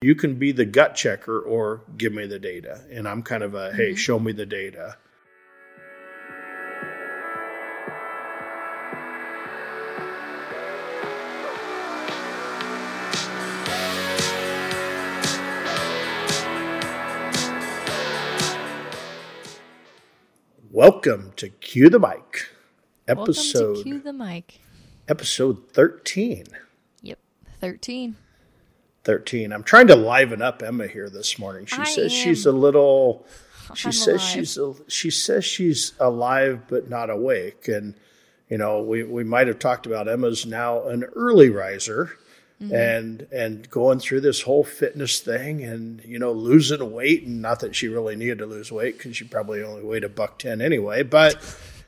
you can be the gut checker or give me the data. And I'm kind of a, hey, mm-hmm. show me the data. Welcome to Cue the Mic, Welcome to episode Cue the Mic. episode 13. Yep, 13. 13. I'm trying to liven up Emma here this morning. She I says am. she's a little she I'm says alive. she's a, she says she's alive but not awake and you know we we might have talked about Emma's now an early riser Mm-hmm. and and going through this whole fitness thing and you know losing weight and not that she really needed to lose weight cuz she probably only weighed a buck 10 anyway but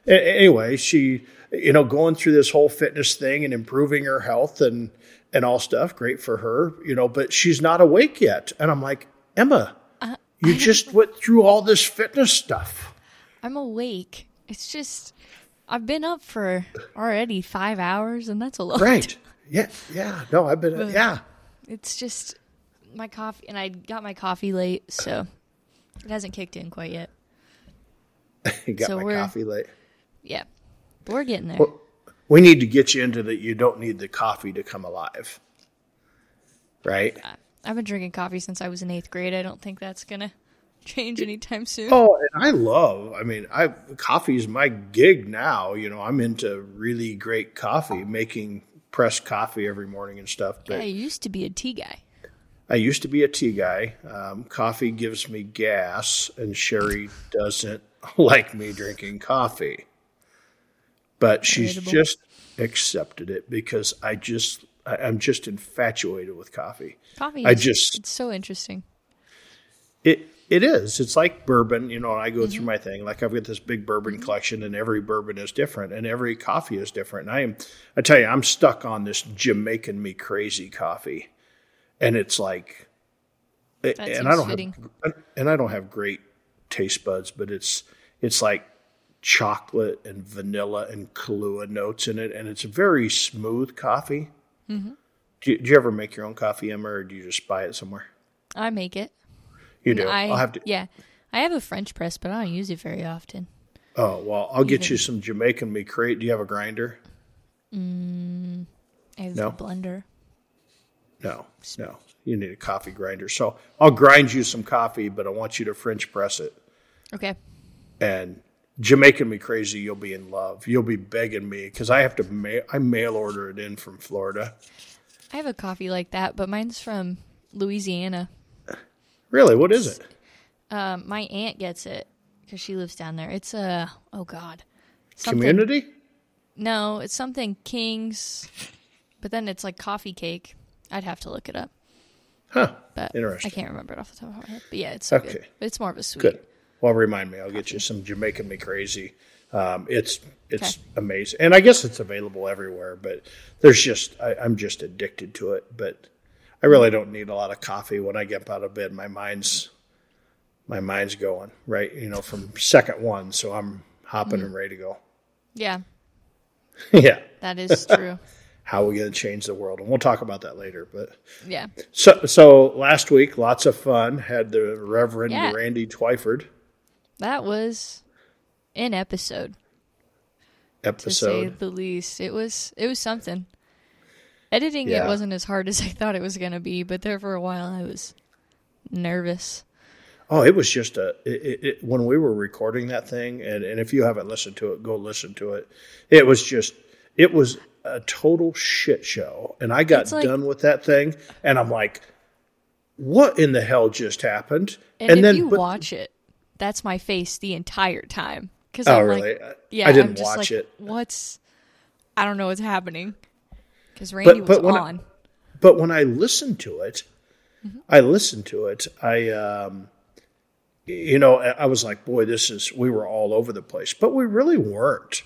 anyway she you know going through this whole fitness thing and improving her health and and all stuff great for her you know but she's not awake yet and i'm like emma Uh, you just went through all this fitness stuff I'm awake. It's just, I've been up for already five hours, and that's a lot. right yeah yeah no i've been yeah It's just my coffee, and I got my coffee late, so it hasn't kicked in quite yet. you got So my we're- coffee late Yeah, but we're getting there. Well, we need to get you into that you don't need the coffee to come alive right I've been drinking coffee since I was in eighth grade. I don't think that's gonna change anytime soon. Oh, and I love. I mean, I coffee is my gig now. You know, I'm into really great coffee, making pressed coffee every morning and stuff. But I used to be a tea guy. I used to be a tea guy. Um, coffee gives me gas, and Sherry doesn't like me drinking coffee. But she's Relatable. just accepted it because I just I, I'm just infatuated with coffee. Coffee. I is- just- it's so interesting. It it is. It's like bourbon, you know. I go Mm-hmm. through my thing. Like I've got this big bourbon collection, and every bourbon is different, and every coffee is different. And I am, I tell you, I'm stuck on this Jamaican me crazy coffee, and it's like, That and I don't fitting. have, and I don't have great taste buds, but it's it's like chocolate and vanilla and Kahlua notes in it, and it's a very smooth coffee. Mm-hmm. Do, you, do you ever make your own coffee, Emma, or do you just buy it somewhere? I make it. You do. I I'll have to. yeah. I have a French press, but I don't use it very often. Oh well, I'll get you some Jamaican me crate. Do you have a grinder? I have No? a blender. No, no. You need a coffee grinder. So I'll grind you some coffee, but I want you to French press it. Okay. And Jamaican me crazy, you'll be in love. You'll be begging me because I have to mail. I mail order it in from Florida. I have a coffee like that, but mine's from Louisiana. Really? What is it? Um, my aunt gets it because she lives down there. It's a oh god, something, Community? No, it's something Kings, but then it's like coffee cake. I'd have to look it up, Huh. but Interesting. I can't remember it off the top of my head. But yeah, it's so Okay. good. It's more of a sweet. Good. Well, remind me. I'll get you some Jamaican me crazy. Um, it's it's Okay. amazing, and I guess it's available everywhere. But there's just I, I'm just addicted to it. But I really don't need a lot of coffee when I get out of bed. My mind's my mind's going right. You know, from second one, so I'm hopping and ready to go. Yeah, yeah. that is true. How are we going to change the world? And we'll talk about that later. But yeah. so so last week, lots of fun. Had the Reverend Yeah. Randy Twyford That was an episode, to say episode. the least. It was it was something. Editing Yeah. it wasn't as hard as I thought it was gonna be, but there for a while I was nervous. Oh, it was just a it, it, when we were recording that thing, and, and if you haven't listened to it, go listen to it. It was just it was a total shit show, and I got like- done with that thing, and I'm like, what in the hell just happened? And, if then you but- watch it, that's my face the entire time. Because oh I'm really? like, yeah, I didn't watch like, it, What's I don't know what's happening. Because Randy but was when I- on. but when I listened to it, Mm-hmm. I listened to it. I um, you know, I was like, boy, this is we were all over the place, but we really weren't.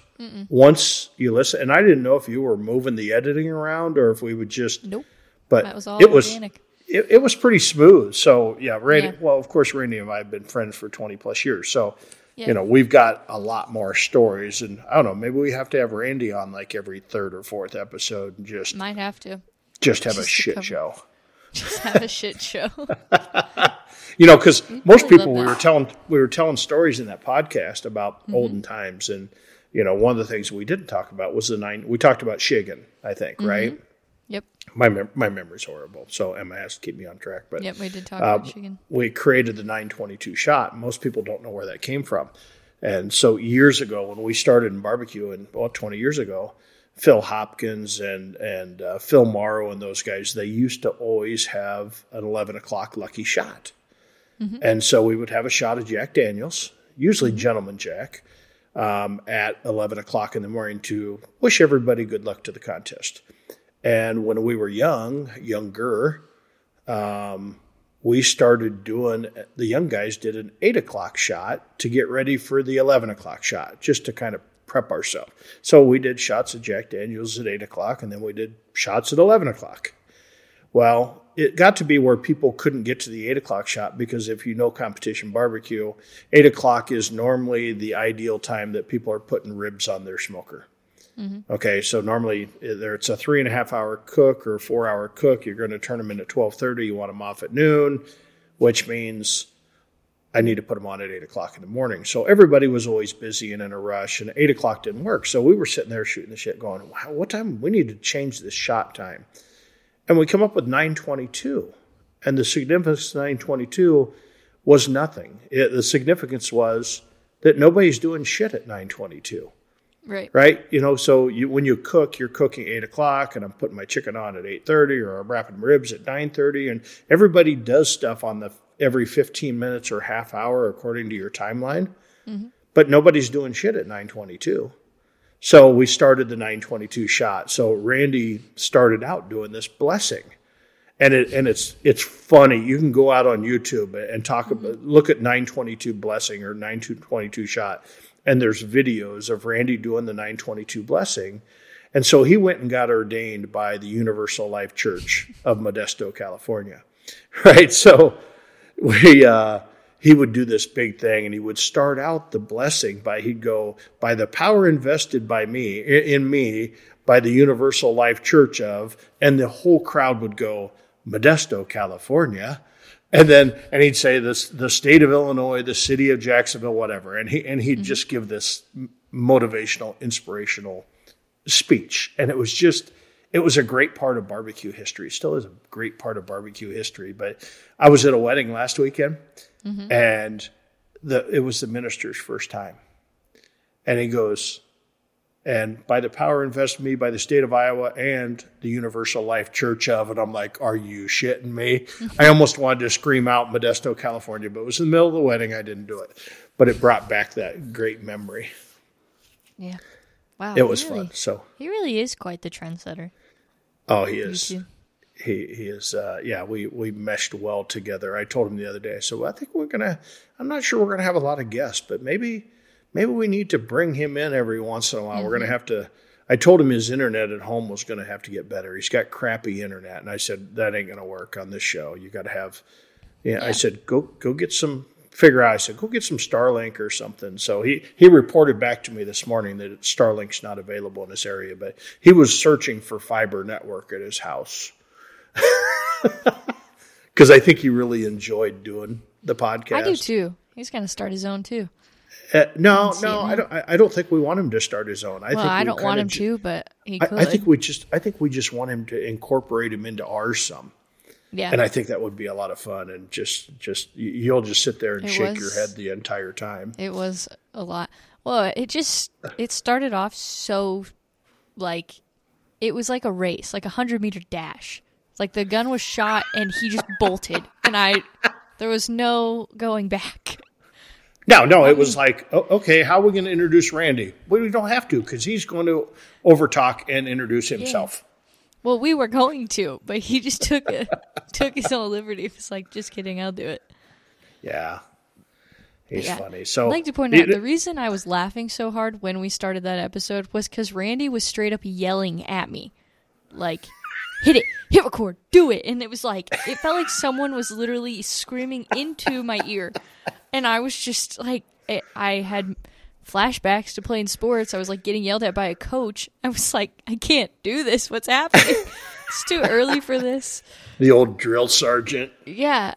Once you listen, and I didn't know if you were moving the editing around or if we would just nope, but that was all it was organic. It, it was pretty smooth. So yeah, Randy. Yeah. Well, of course, Randy and I have been friends for twenty plus years. So Yeah. you know, we've got a lot more stories, and I don't know. Maybe we have to have Randy on like every third or fourth episode, and just Might have to. just have a just to shit cover- show. Just have a shit show. You know, because most people we were telling we were telling stories in that podcast about Mm-hmm. olden times, and you know, one of the things we didn't talk about was the nine. We talked about Shigan, I think, Mm-hmm. right? My mem- my memory's horrible, so Emma has to keep me on track. But Yep. We did talk Uh, chicken. we created the 922 shot. Most people don't know where that came from. And so years ago, when we started in barbecue, and well, 20 years ago, Phil Hopkins and and uh, Phil Morrow and those guys, they used to always have an 11 o'clock lucky shot. And so we would have a shot of Jack Daniels, usually Gentleman Jack, um, at 11 o'clock in the morning to wish everybody good luck to the contest. And when we were young, younger, um, we started doing the young guys did an eight o'clock shot to get ready for the 11 o'clock shot just to kind of prep ourselves. So we did shots of jack daniels at eight o'clock and then we did shots at 11 o'clock. Well it got to be where people couldn't get to the eight o'clock shot because if you know competition barbecue eight o'clock is normally the ideal time that people are putting ribs on their smoker Mm-hmm. Okay, so normally uh, either it's a three and a half hour cook or a four hour cook. You're going to turn them in at twelve thirty. You want them off at noon, which means I need to put them on at eight o'clock in the morning. So everybody was always busy and in a rush, and eight o'clock didn't work. So we were sitting there shooting the shit, going, "Wow, what time? We need to change this shot time." And we come up with nine twenty two, and the significance of nine twenty two was nothing. It, the significance was that nobody's doing shit at nine twenty two Right. right? You know, so you when you cook, you're cooking eight o'clock, and I'm putting my chicken on at eight thirty, or I'm wrapping ribs at nine thirty, and everybody does stuff on the every fifteen minutes or half hour according to your timeline, mm-hmm. but nobody's doing shit at nine twenty two. So we started the nine twenty two shot. So Randy started out doing this blessing. And it and it's it's funny. You can go out on YouTube and talk mm-hmm. about look at 922 blessing or 922 shot, and there's videos of Randy doing the 922 blessing. And so he went and got ordained by the Universal Life Church of Modesto, California. Right? So we uh he would do this big thing and he would start out the blessing by he'd go by the power invested by me in me by the Universal Life Church of and the whole crowd would go Modesto, California. And then, and he'd say this, the state of Illinois, the city of Jacksonville, whatever. And he, and he'd mm-hmm. just give this motivational, inspirational speech. And it was just, it was a great part of barbecue history. Still is a great part of barbecue history. But I was at a wedding last weekend mm-hmm. and the, it was the minister's first time. And he goes, and by the power invested in me by the state of Iowa and the Universal Life Church of, and I'm like, are you shitting me? I almost wanted to scream out Modesto, California, but it was in the middle of the wedding. I didn't do it, but it brought back that great memory. Yeah. Wow. It was really, fun. So, He really is quite the trendsetter. oh, he is. He he is. Uh, yeah, we we meshed well together. I told him the other day. I said, well, I think we're gonna. I'm not sure we're gonna have a lot of guests, but maybe maybe we need to bring him in every once in a while. We're Mm-hmm. gonna have to. I told him his internet at home was going to have to get better. He's got crappy internet, and I said that ain't going to work on this show. You got to have. Yeah, I said go go get some. Figure out. I said go get some Starlink or something. So he he reported back to me this morning that Starlink's not available in this area, but he was searching for fiber network at his house because I think he really enjoyed doing the podcast. I do too. He's gonna start his own too. Uh, no, no, I don't. I don't think we want him to start his own. I Well, think I we don't want him ju- to, but he I, could. I think we just. I think we just want him to incorporate him into ours some, yeah. and I think that would be a lot of fun. And just, just you- you'll just sit there and It shake your head the entire time. It was a lot. Well, it just it started off so like it was like a race, like a hundred meter dash. Like the gun was shot and he just bolted, and I there was no going back. No, no, it was like, oh, okay, how are we going to introduce Randy? Well, we don't have to because he's going to overtalk and introduce himself. Well, we were going to, but he just took a, took his own liberty. It's like, just kidding, I'll do it. Yeah, he's Yeah. funny. So I'd like to point out the reason I was laughing so hard when we started that episode was because Randy was straight up yelling at me, like, "Hit it, hit record, do it!" And it was like it felt like someone was literally screaming into my ear, and I was just like, I- I had flashbacks to playing sports. I was like getting yelled at by a coach. I was like, I can't do this. What's happening? it's too early for this. The old drill sergeant. Yeah.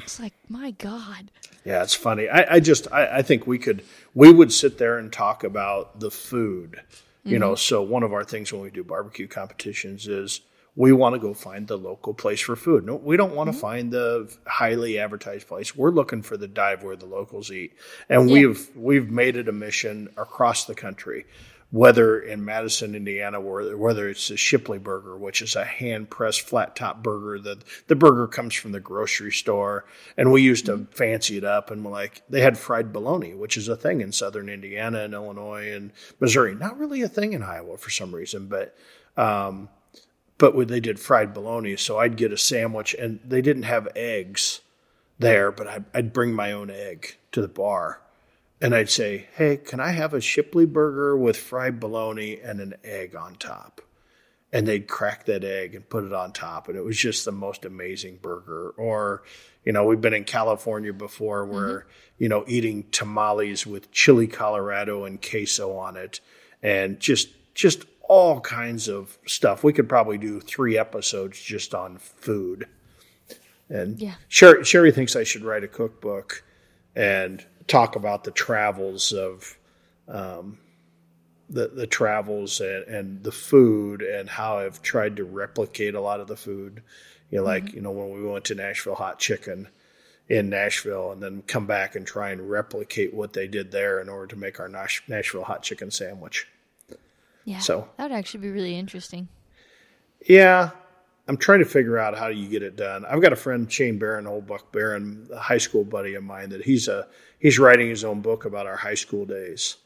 It's like, my God. Yeah, it's funny. I, I just I, I think we could we would sit there and talk about the food. You mm-hmm. know, so one of our things when we do barbecue competitions is we want to go find the local place for food. No, we don't want to mm-hmm. find the highly advertised place. We're looking for the dive where the locals eat, and Yeah. we've we've made it a mission across the country. Whether in Madison, Indiana, or whether it's the Shipley Burger, which is a hand pressed flat top burger, that the burger comes from the grocery store, and we used to mm-hmm. fancy it up, and we're like they had fried bologna, which is a thing in Southern Indiana and Illinois and Missouri, not really a thing in Iowa for some reason, but um, but when they did fried bologna, so I'd get a sandwich, and they didn't have eggs there, but I'd, I'd bring my own egg to the bar, and I'd say, "Hey, can I have a Shipley burger with fried bologna and an egg on top?" And they'd crack that egg and put it on top, and it was just the most amazing burger. Or, you know, we've been in California before, mm-hmm. where you know eating tamales with chili Colorado and queso on it, and just just all kinds of stuff. We could probably do three episodes just on food. And Yeah. Sherry, Sherry thinks I should write a cookbook and talk about the travels of um, the the travels and, and the food and how I've tried to replicate a lot of the food. You know, like you know when we went to Nashville Hot Chicken in Nashville, and then come back and try and replicate what they did there in order to make our Nash- Nashville Hot Chicken sandwich. Yeah. So- that would actually be really interesting. Yeah, I'm trying to figure out how you get it done. I've got a friend, Shane Barron, old Buck Barron, a high school buddy of mine, that he's a he's writing his own book about our high school days,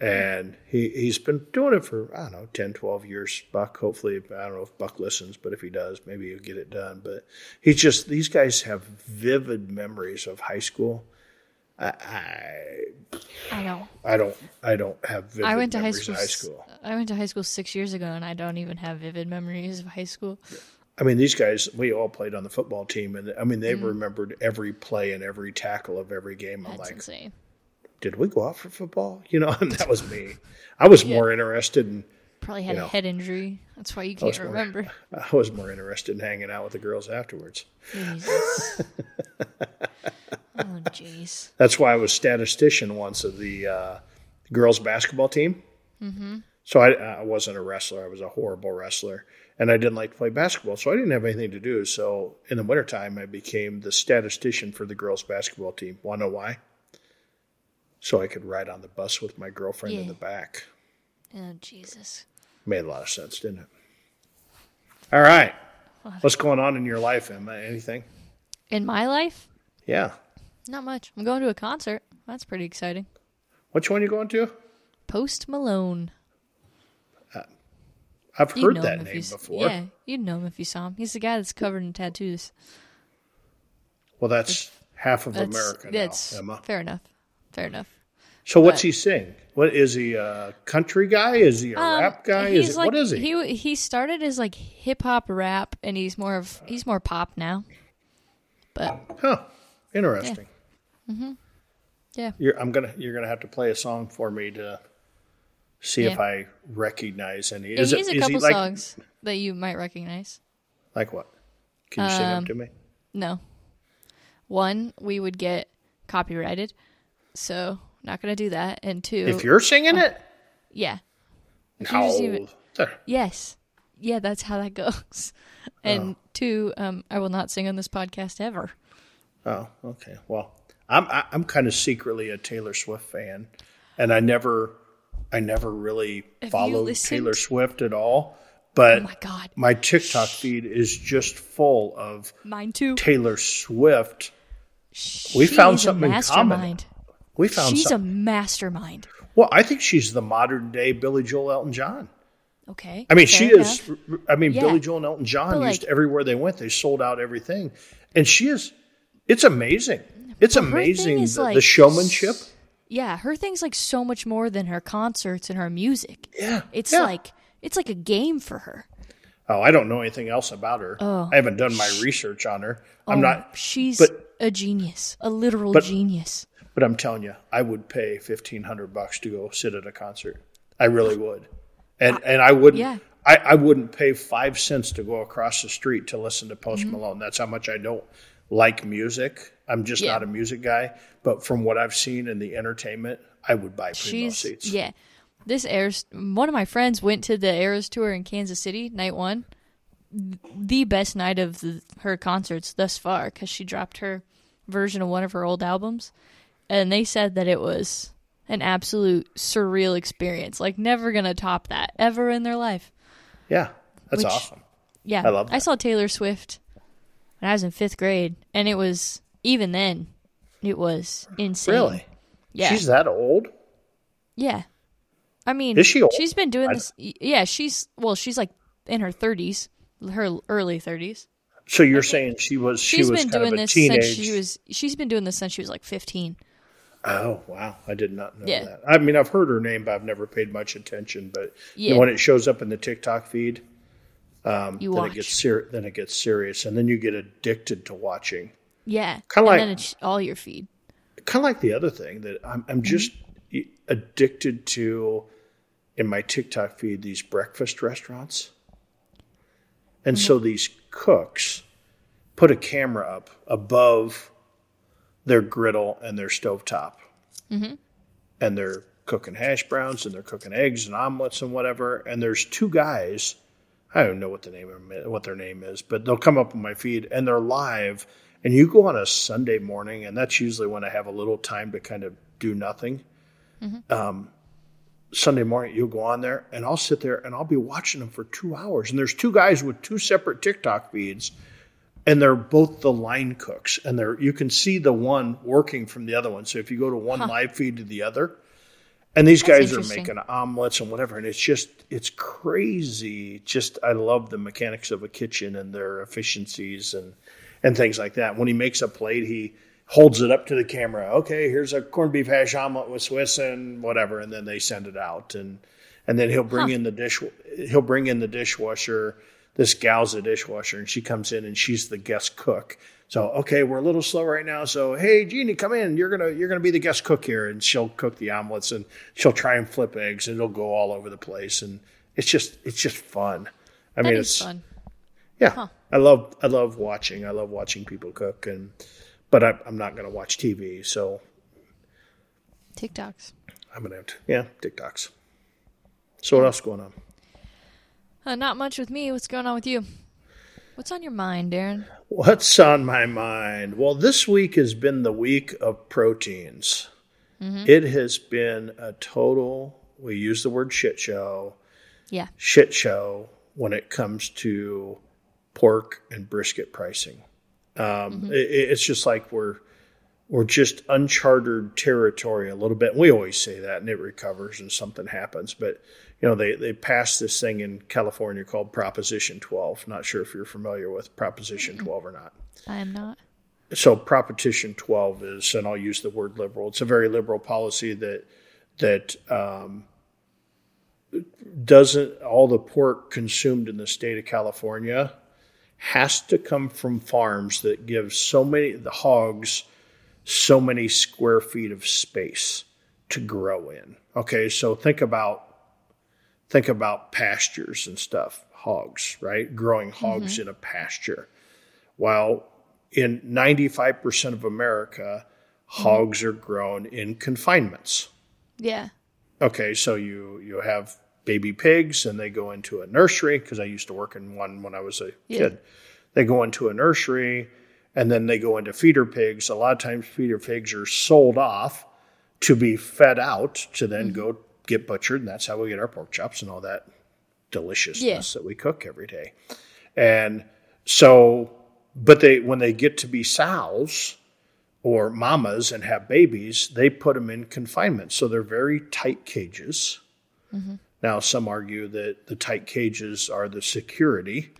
and he he's been doing it for I don't know 10, 12 years. Buck, hopefully, I don't know if Buck listens, but if he does, maybe he'll get it done. But he's just these guys have vivid memories of high school. I I, I know. I don't I don't have vivid I went to high school. high school. I went to high school six years ago, and I don't even have vivid memories of high school. I mean, these guys, we all played on the football team, and I mean, they Mm-hmm. remembered every play and every tackle of every game. I'm That's like, insane. did we go out for football? You know, and that was me. I was more interested in, Probably had you a head injury. That's why you can't more- remember. I was more interested in hanging out with the girls afterwards. Jesus. oh, jeez. That's why I was statistician once of the uh, girls basketball team. Mm-hmm. So I, I wasn't a wrestler. I was a horrible wrestler, and I didn't like to play basketball. So I didn't have anything to do. So in the wintertime, I became the statistician for the girls basketball team. Want to know why? So I could ride on the bus with my girlfriend in the back. Oh, Jesus. Made a lot of sense, didn't it? All right. What's going on in your life, Emma? Anything? In my life, Yeah. not much. I'm going to a concert. That's pretty exciting. Which one you going to? Post Malone. Uh, I've You'd heard that name you before. Yeah, you'd know him if you saw him. He's the guy that's covered in tattoos. Well, that's half of That's, America now, that's Emma. fair enough. Fair enough. So what's but- he sing? What is he a country guy? Is he a Um, rap guy? Is like, what is he? He he started as like hip hop rap, and he's more of he's more pop now. But Huh. Interesting. yeah, You're, I'm gonna you're gonna have to play a song for me to see if I recognize any. Is he it has a is couple like songs that you might recognize. like what? Can you sing them Um, to me? No, one we would get copyrighted, so not gonna do that. And two, If you're singing it, yeah, if no. even- yes, yeah, that's how that goes. And two, um, I will not sing on this podcast ever. Oh, okay. Well, I'm I, I'm kind of secretly a Taylor Swift fan, and I never I never really you followed? Taylor Swift at all. But Oh my god, my TikTok feed is just full of mine too. Taylor Swift. We found something in common. We found She's a mastermind. well, I think she's the modern day Billy Joel Elton John. Okay. I mean, she is. enough. I mean, Yeah. Billy Joel and Elton John used everywhere they went. They sold out everything, and she is. It's amazing. It's But her thing amazing the, like, the showmanship. Yeah, her thing's like so much more than her concerts and her music. Yeah, It's yeah. like it's like a game for her. Oh, I don't know anything else about her. Oh. I haven't done my research on her. I'm Oh, not, She's but- a genius, a literal But- genius. But I'm telling you, I would pay fifteen hundred bucks to go sit at a concert. I really would, and and I wouldn't. yeah. I, I wouldn't pay five cents to go across the street to listen to Post mm-hmm. Malone. That's how much I don't like music. I'm just Yeah. not a music guy. But from what I've seen in the entertainment, I would buy primo She's seats. yeah. This airs. One of my friends went to the Eras tour in Kansas City, night one. The best night of the, her concerts thus far because she dropped her version of one of her old albums, and they said that it was an absolute surreal experience. Like never gonna top that ever in their life. Yeah, that's Which- awesome. Yeah, I love That. I saw Taylor Swift when I was in fifth grade, and it was even then, it was insane. Really? Yeah. She's that old? Yeah. I mean, Is she old? she's been doing this. Yeah, she's well, she's like in her thirties, her early thirties. So you're saying she was she She's was been doing this teenage? since she was. She's been doing this since she was like fifteen. Oh wow, I did not know Yeah. that. I mean, I've heard her name, but I've never paid much attention. But you know, when it shows up in the TikTok feed, um, You then watch. it gets ser- then it gets serious, and then you get addicted to watching. Yeah, Kinda like- then it's all your feed. Kind of like the other thing that I'm I'm just addicted to in my TikTok feed these breakfast restaurants, and so these cooks put a camera up above their griddle and their stovetop. and they're cooking hash browns and they're cooking eggs and omelets and whatever. And there's two guys. I don't know what the name of them, what their name is, but they'll come up on my feed and they're live. And you go on a Sunday morning, and that's usually when I have a little time to kind of do nothing. Um, Sunday morning, you'll go on there, and I'll sit there and I'll be watching them for two hours. And there's two guys with two separate TikTok feeds, and they're both the line cooks, and they're you can see the one working from the other one. So if you go to one live feed to the other, and these guys are making omelets and whatever, and it's just it's crazy. Just I love the mechanics of a kitchen and their efficiencies and and things like that. When he makes a plate, he holds it up to the camera. Okay, here's a corned beef hash omelet with Swiss and whatever, and then they send it out and and then he'll bring in the dish he'll bring in the dishwasher this gal's a dishwasher and she comes in and she's the guest cook. So okay we're a little slow right now so hey jeannie come in. You're gonna you're gonna be the guest cook here. And she'll cook the omelets and she'll try and flip eggs and it'll go all over the place. And it's just it's just fun. I That mean it's fun. yeah i love i love watching. I love watching people cook and but I, i'm not gonna watch tv so. TikToks. i'm gonna have to yeah tiktoks. So what else going on Uh, not much with me. What's going on with you? What's on your mind, Darren? What's on my mind? Well, this week has been the week of proteins. It has been a total, we use the word shit show, Yeah. shit show when it comes to pork and brisket pricing. Um, it, it's just like we're we're just uncharted territory a little bit. We always say that, and it recovers, and something happens. But you know, they they passed this thing in California called Proposition 12. Not sure if you're familiar with Proposition 12 or not I am not. so proposition 12 is and i'll use the word liberal it's a very liberal policy that that um, doesn't all the pork consumed in the state of california has to come from farms that give so many the hogs so many square feet of space to grow in okay so think about think about pastures and stuff hogs right growing hogs mm-hmm. in a pasture while in 95% of America, mm-hmm. hogs are grown in confinements. Yeah. Okay, so you you have baby pigs and they go into a nursery because I used to work in one when I was a Yeah. kid. They go into a nursery and then they go into feeder pigs. A lot of times feeder pigs are sold off to be fed out to then mm-hmm. go get butchered and that's how we get our pork chops and all that deliciousness that we cook every day. And so but they when they get to be sows or mamas and have babies, they put them in confinement. So they're very tight cages. Mm-hmm. Now, some argue that the tight cages are the security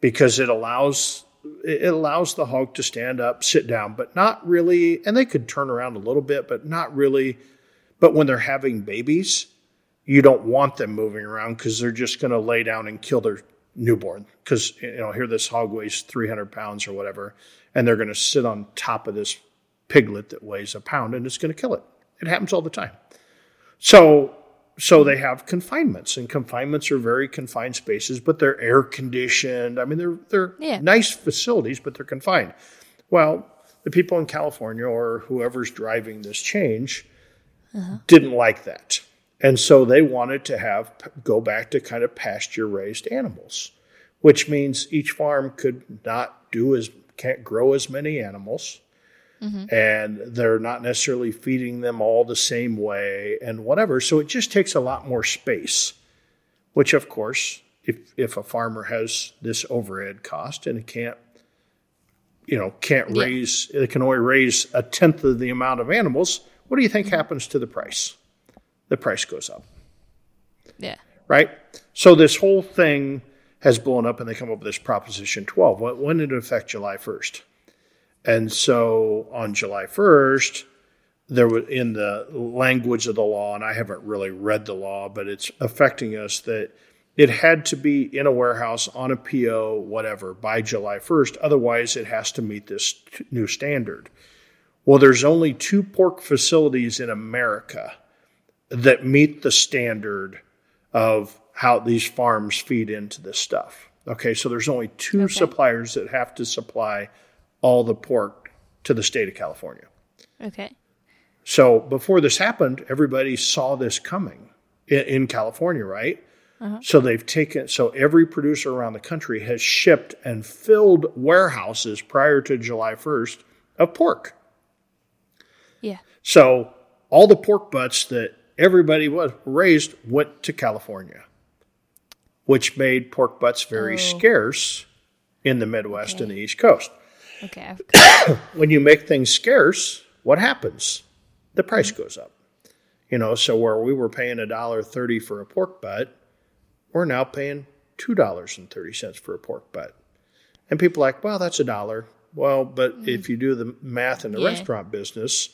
because it allows it allows the hog to stand up, sit down, but not really. And they could turn around a little bit, but not really. But when they're having babies, you don't want them moving around because they're just going to lay down and kill their newborn. Because you know, here this hog weighs 300 pounds or whatever, and they're going to sit on top of this piglet that weighs a pound, and it's going to kill it. It happens all the time. So so they have confinements, and confinements are very confined spaces, but they're air conditioned. I mean, they're they're Yeah. nice facilities, but they're confined. Well, the people in California or whoever's driving this change Uh-huh. didn't like that, and so they wanted to have go back to kind of pasture raised animals, which means each farm could not do as can't grow as many animals mm-hmm. and they're not necessarily feeding them all the same way and whatever. So it just takes a lot more space, which of course, if if a farmer has this overhead cost and it can't, you know, can't Yeah. raise, it can only raise a tenth of the amount of animals. What do you think happens to the price? The price goes up Yeah. right? So this whole thing has blown up, and they come up with this Proposition 12. When when did it affect July 1st? And so on July 1st, there was in the language of the law, and I haven't really read the law, but it's affecting us that it had to be in a warehouse on a PO, whatever, by July 1st. Otherwise, it has to meet this new standard. Well, there's only two pork facilities in America that meet the standard of how these farms feed into this stuff. Okay, so there's only two Okay. suppliers that have to supply all the pork to the state of California. Okay. So before this happened, everybody saw this coming in, in California, right? Uh-huh. So they've taken, so every producer around the country has shipped and filled warehouses prior to July 1st of pork. Yeah. So all the pork butts that everybody was raised went to California, which made pork butts very Oh. scarce in the Midwest and the East Coast. Okay. When you make things scarce, what happens? The price mm-hmm. goes up. You know, so where we were paying a dollar thirty for a pork butt, we're now paying two dollars and thirty cents for a pork butt. And people are like, well, that's a dollar. Well, but mm. if you do the math in the Yeah. restaurant business,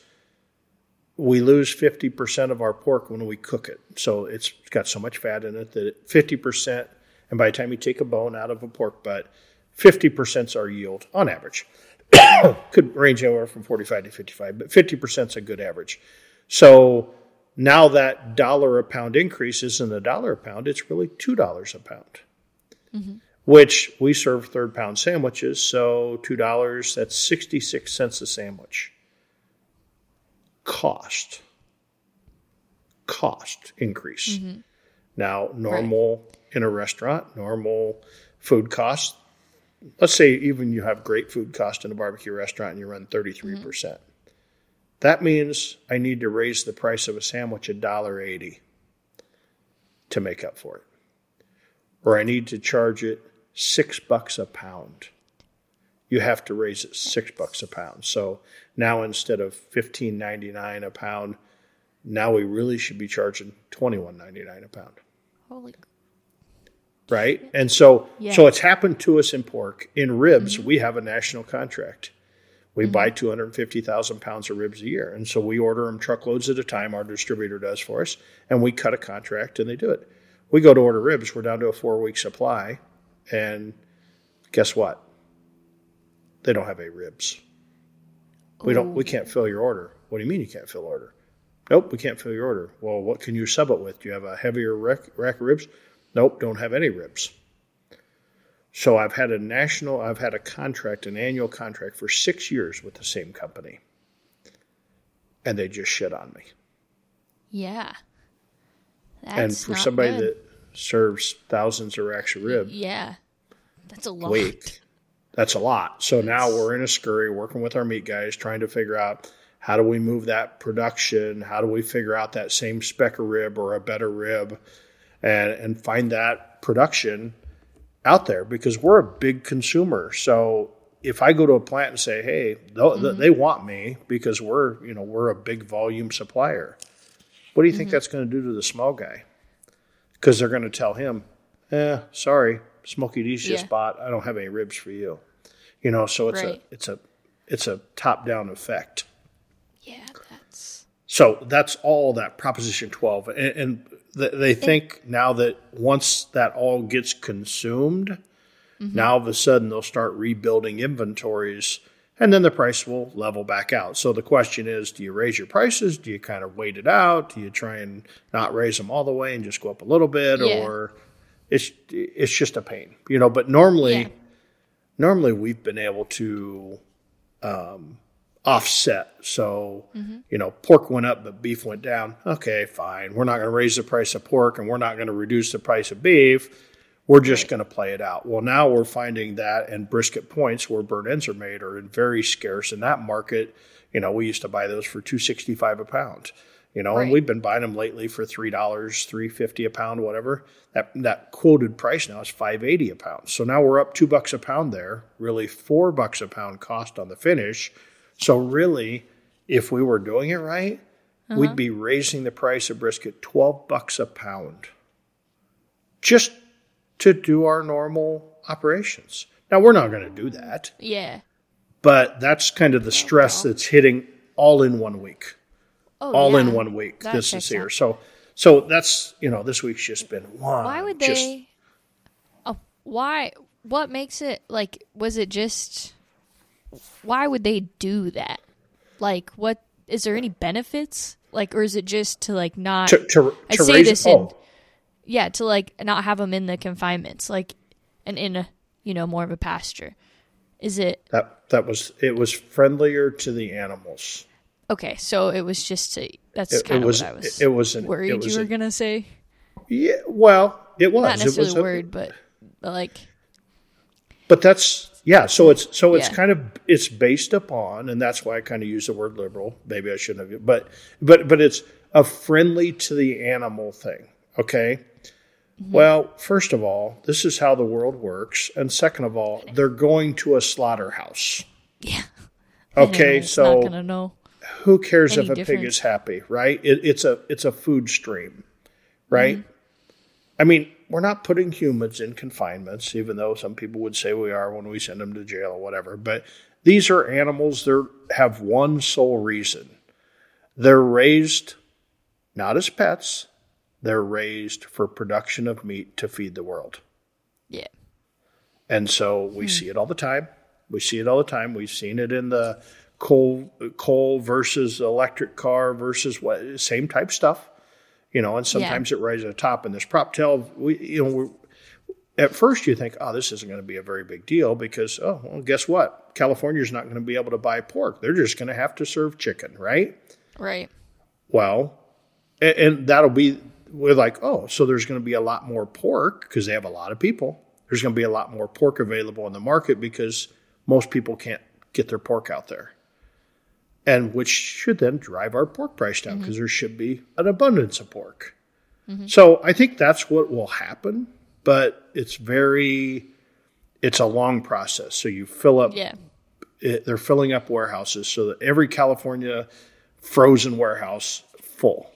we lose 50% of our pork when we cook it. So it's got so much fat in it that 50%, and by the time you take a bone out of a pork butt, 50% is our yield on average. Could range anywhere from 45 to 55, but 50% is a good average. So now that dollar a pound increase isn't a dollar a pound, it's really $2 a pound. Mm-hmm. Which we serve third pound sandwiches, so $2, that's 66 cents a sandwich cost cost increase. Mm-hmm. Now, normal in a restaurant, normal food cost. Let's say even you have great food cost in a barbecue restaurant and you run 33%. percent mm-hmm. That means I need to raise the price of a sandwich a dollar 80 to make up for it. Or I need to charge it 6 bucks a pound you have to raise it six bucks a pound. So now instead of fifteen ninety nine a pound, now we really should be charging twenty one ninety nine a pound, Holy. right? And so Yeah. so it's happened to us in pork. In ribs, mm-hmm. we have a national contract. We mm-hmm. buy two hundred fifty thousand pounds of ribs a year, and so we order them truckloads at a time. Our distributor does for us, and we cut a contract, and they do it. We go to order ribs. We're down to a four week supply, and guess what? They don't have any ribs. We don't. We can't fill your order. What do you mean you can't fill order? Nope, we can't fill your order. Well, what can you sub it with? Do you have a heavier rack, rack of ribs? Nope, don't have any ribs. So I've had a national. I've had a contract, an annual contract for six years with the same company, and they just shit on me. Yeah. That's and for somebody good. that serves thousands of racks of rib Yeah. That's a lot. week, that's a lot. So now we're in a scurry working with our meat guys trying to figure out how do we move that production? How do we figure out that same spec of rib or a better rib and, and find that production out there because we're a big consumer. So if I go to a plant and say, "Hey, th- they want me because we're you know we're a big volume supplier," what do you think that's going to do to the small guy? Because they're going to tell him, "Eh, sorry, Smokey D's just Yeah. bought. I don't have any ribs for you." You know, so it's Right. a it's a it's a top down effect. Yeah, that's So that's all that Proposition 12. And, and th- they think now that once that all gets consumed, mm-hmm. now all of a sudden they'll start rebuilding inventories and then the price will level back out. So the question is, do you raise your prices? Do you kind of wait it out? Do you try and not raise them all the way and just go up a little bit, Yeah. or it's it's just a pain, you know? But normally, Yeah. Normally we've been able to um, offset. So you know, pork went up, but beef went down. Okay, fine. We're not going to raise the price of pork, and we're not going to reduce the price of beef. We're just going to play it out. Well, now we're finding that and brisket points where burnt ends are made are very scarce in that market. You know, we used to buy those for two sixty five a pound. You know, and we've been buying them lately for three dollars, three fifty a pound, whatever. That that quoted price now is five eighty a pound. So now we're up two bucks a pound there. Really, four bucks a pound cost on the finish. So really, if we were doing it right, we'd uh-huh. be raising the price of brisket twelve bucks a pound, just to do our normal operations. Now we're not going to do that, Yeah. but that's kind of the stress that's hitting all in one week Oh, all yeah. in one week. That this is here. out. So so that's you know this week's just been one. Why would just- they? Oh, why? What makes it like? Was it just? Why would they do that? Like, what is there any benefits? Like, or is it just to like not? to to, I to say raise this oh, in, yeah, to like not have them in the confinements, like, and in a you know more of a pasture. Is it that that was it was friendlier to the animals. Okay? So it was just to. That's It, kind it of was what I was it, it was an, worried it was you were gonna say. yeah well it was Not it necessarily was a- worried, but, but like but that's yeah so it's so it's Yeah. kind of it's based upon and that's why I kind of use the word liberal maybe I shouldn't have but but but it's a friendly to the animal thing okay Mm-hmm. well first of all this is how the world works and second of all they're going to a slaughterhouse yeah. okay so not gonna know. Who cares any if a pig is happy right it, it's a it's a food stream right Mm-hmm. i mean we're not putting humans in confinements even though some people would say we are when we send them to jail or whatever but these are animals they have one sole reason they're raised not as pets they're raised for production of meat to feed the world Yeah. and so we see it all the time. We see it all the time. We've seen it in the coal coal versus electric car versus what same type stuff. You know, and sometimes it rises to the top and this prop tail we you know we're at first you think, oh, this isn't going to be a very big deal because, oh, well, guess what? California's not going to be able to buy pork. They're just going to have to serve chicken, right? Right. Well, and, and that'll be we're like, oh, so there's going to be a lot more pork because they have a lot of people. There's going to be a lot more pork available in the market because most people can't get their pork out there. And which should then drive our pork price down because there should be an abundance of pork. So I think that's what will happen, but it's very it's a long process. So you fill up Yeah. it, they're filling up warehouses so that every California frozen warehouse full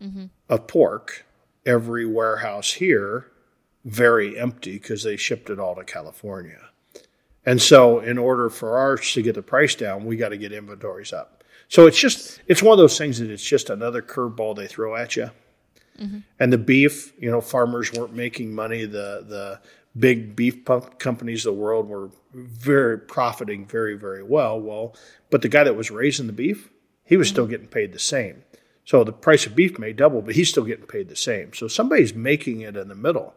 mm-hmm. of pork, every warehouse here very empty because they shipped it all to California. And so, in order for ours to get the price down, we got to get inventories up. So it's just it's one of those things that it's just another curveball they throw at you. Mm-hmm. And the beef, you know, farmers weren't making money. The the big beef pump companies of the world were very profiting very very well. Well, but the guy that was raising the beef, he was still mm-hmm. getting paid the same. So the price of beef may double, but he's still getting paid the same. So somebody's making it in the middle.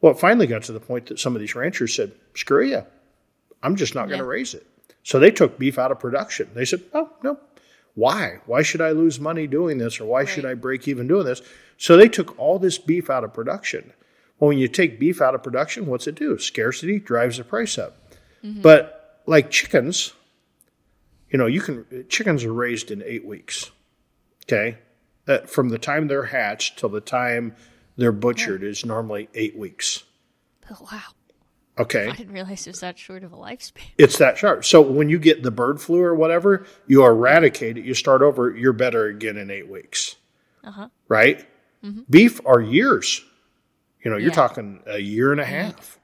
Well, it finally got to the point that some of these ranchers said, "Screw you, I'm just not going to Yeah. raise it." So they took beef out of production. They said, "Oh no, why? Why should I lose money doing this, or why should I break even doing this?" So they took all this beef out of production. Well, when you take beef out of production, what's it do? Scarcity drives the price up. Mm-hmm. But like chickens, you know, you can chickens are raised in eight weeks. Okay, that from the time they're hatched till the time they're butchered is normally eight weeks. Oh, wow. Okay, I didn't realize it was that short of a lifespan. it's that sharp. So when you get the bird flu or whatever, you eradicate it. You start over. You're better again in eight weeks. Uh-huh. Right? Mm-hmm. Beef are years. You know, you're Yeah. talking a year and a half.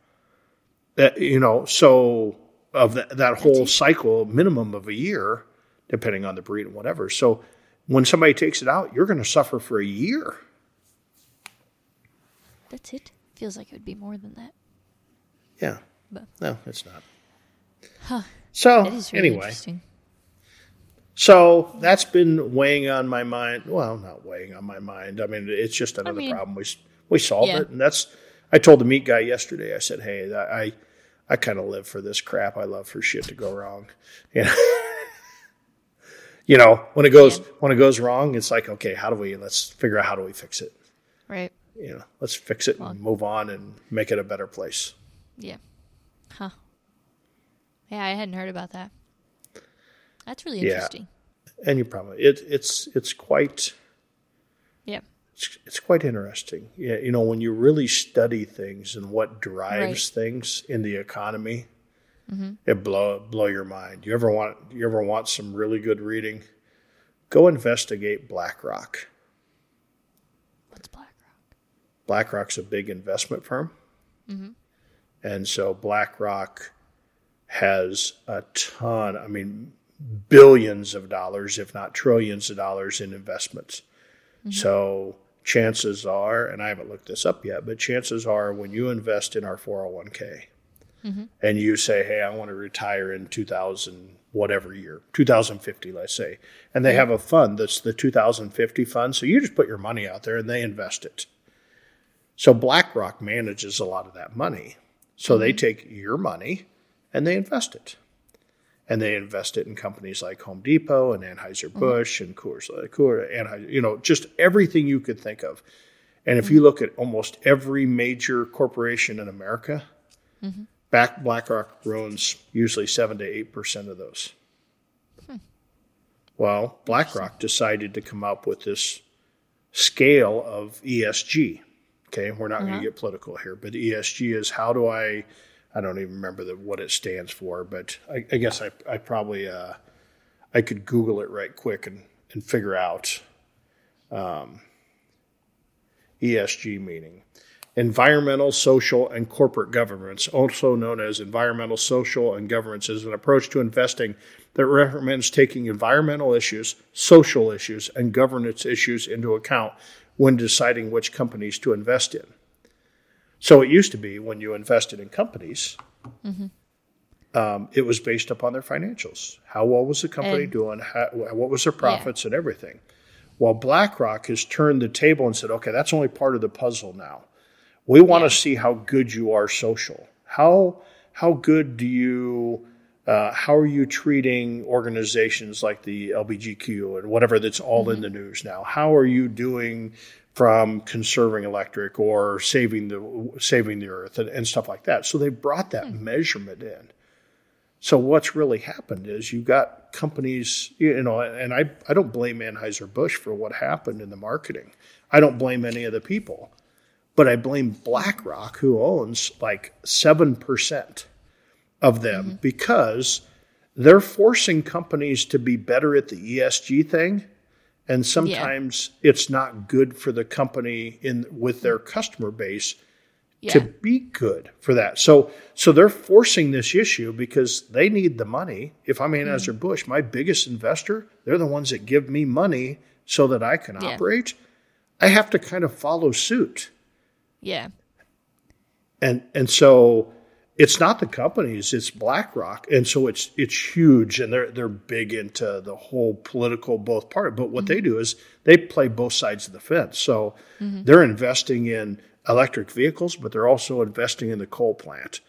That you know, so of that, that whole cycle, minimum of a year, depending on the breed and whatever. So when somebody takes it out, you're going to suffer for a year. That's it. Feels like it would be more than that. Yeah. But- No, it's not. So That is really anyway, so that's been weighing on my mind. Well, not weighing on my mind. I mean, it's just another mean, problem. We we solved yeah. it, and that's. I told the meat guy yesterday. I said, "Hey, I I kind of live for this crap. I love for shit to go wrong." You know, you know when it goes Yeah. when it goes wrong, it's like, okay, how do we? Let's figure out how do we fix it. Right. You know, let's fix it and move on and make it a better place. Yeah. Huh. Yeah, I hadn't heard about that. That's really Yeah. interesting. And you probably it it's it's quite Yeah. it's, it's quite interesting. Yeah, you know, when you really study things and what drives Right. things in the economy, mm-hmm. it blow blow your mind. You ever want you ever want some really good reading? Go investigate BlackRock. What's BlackRock? BlackRock's a big investment firm, mm-hmm. And so BlackRock has a ton. I mean, billions of dollars, if not trillions of dollars, in investments. Mm-hmm. So chances are, and I haven't looked this up yet, but chances are when you invest in our 401k mm-hmm. and you say, hey, I want to retire in 2000, whatever year, 2050, let's say, and they have a fund that's the 2050 fund. So you just put your money out there and they invest it. So BlackRock manages a lot of that money. So they mm-hmm. take your money and they invest it and they invest it in companies like Home Depot and Anheuser Busch mm-hmm. and Coors, Coors, Anheuser, you know, just everything you could think of. And if you mm-hmm. look at almost every major corporation in America, mm-hmm. back BlackRock owns usually seven to eight percent of those. Hmm. Well, BlackRock decided to come up with this scale of ESG. Okay, we're not going to get political here, but ESG is how do I I don't even remember the, what it stands for, but I, I guess I, I probably uh, I could Google it right quick and, and figure out um, ESG meaning. Environmental, social, and corporate governance, also known as environmental, social, and governance, is an approach to investing that recommends taking environmental issues, social issues, and governance issues into account when deciding which companies to invest in. So it used to be when you invested in companies, um, it was based upon their financials. How well was the company And- doing? How, what was their profits and everything? Well, BlackRock has turned the table and said, okay, that's only part of the puzzle now. We want Yeah. to see how good you are social. How how good do you uh, how are you treating organizations like the LBGQ and whatever that's all in the news now? How are you doing from conserving electric or saving the saving the earth and, and stuff like that? So they brought that measurement in. So what's really happened is you got companies, you know, and I, I don't blame Anheuser-Busch for what happened in the marketing. I don't blame any of the people, but I blame BlackRock, who owns like 7% of them, mm-hmm. because they're forcing companies to be better at the ESG thing. And sometimes it's not good for the company in with their customer base Yeah. to be good for that. So so they're forcing this issue because they need the money. If I'm Anheuser mm. Busch, my biggest investor, they're the ones that give me money so that I can Yeah. operate. I have to kind of follow suit. yeah. And and so it's not the companies, it's BlackRock. And so it's it's huge and they're they're big into the whole political both part. But what they do is they play both sides of the fence. So mm-hmm. they're investing in electric vehicles, but they're also investing in the coal plant.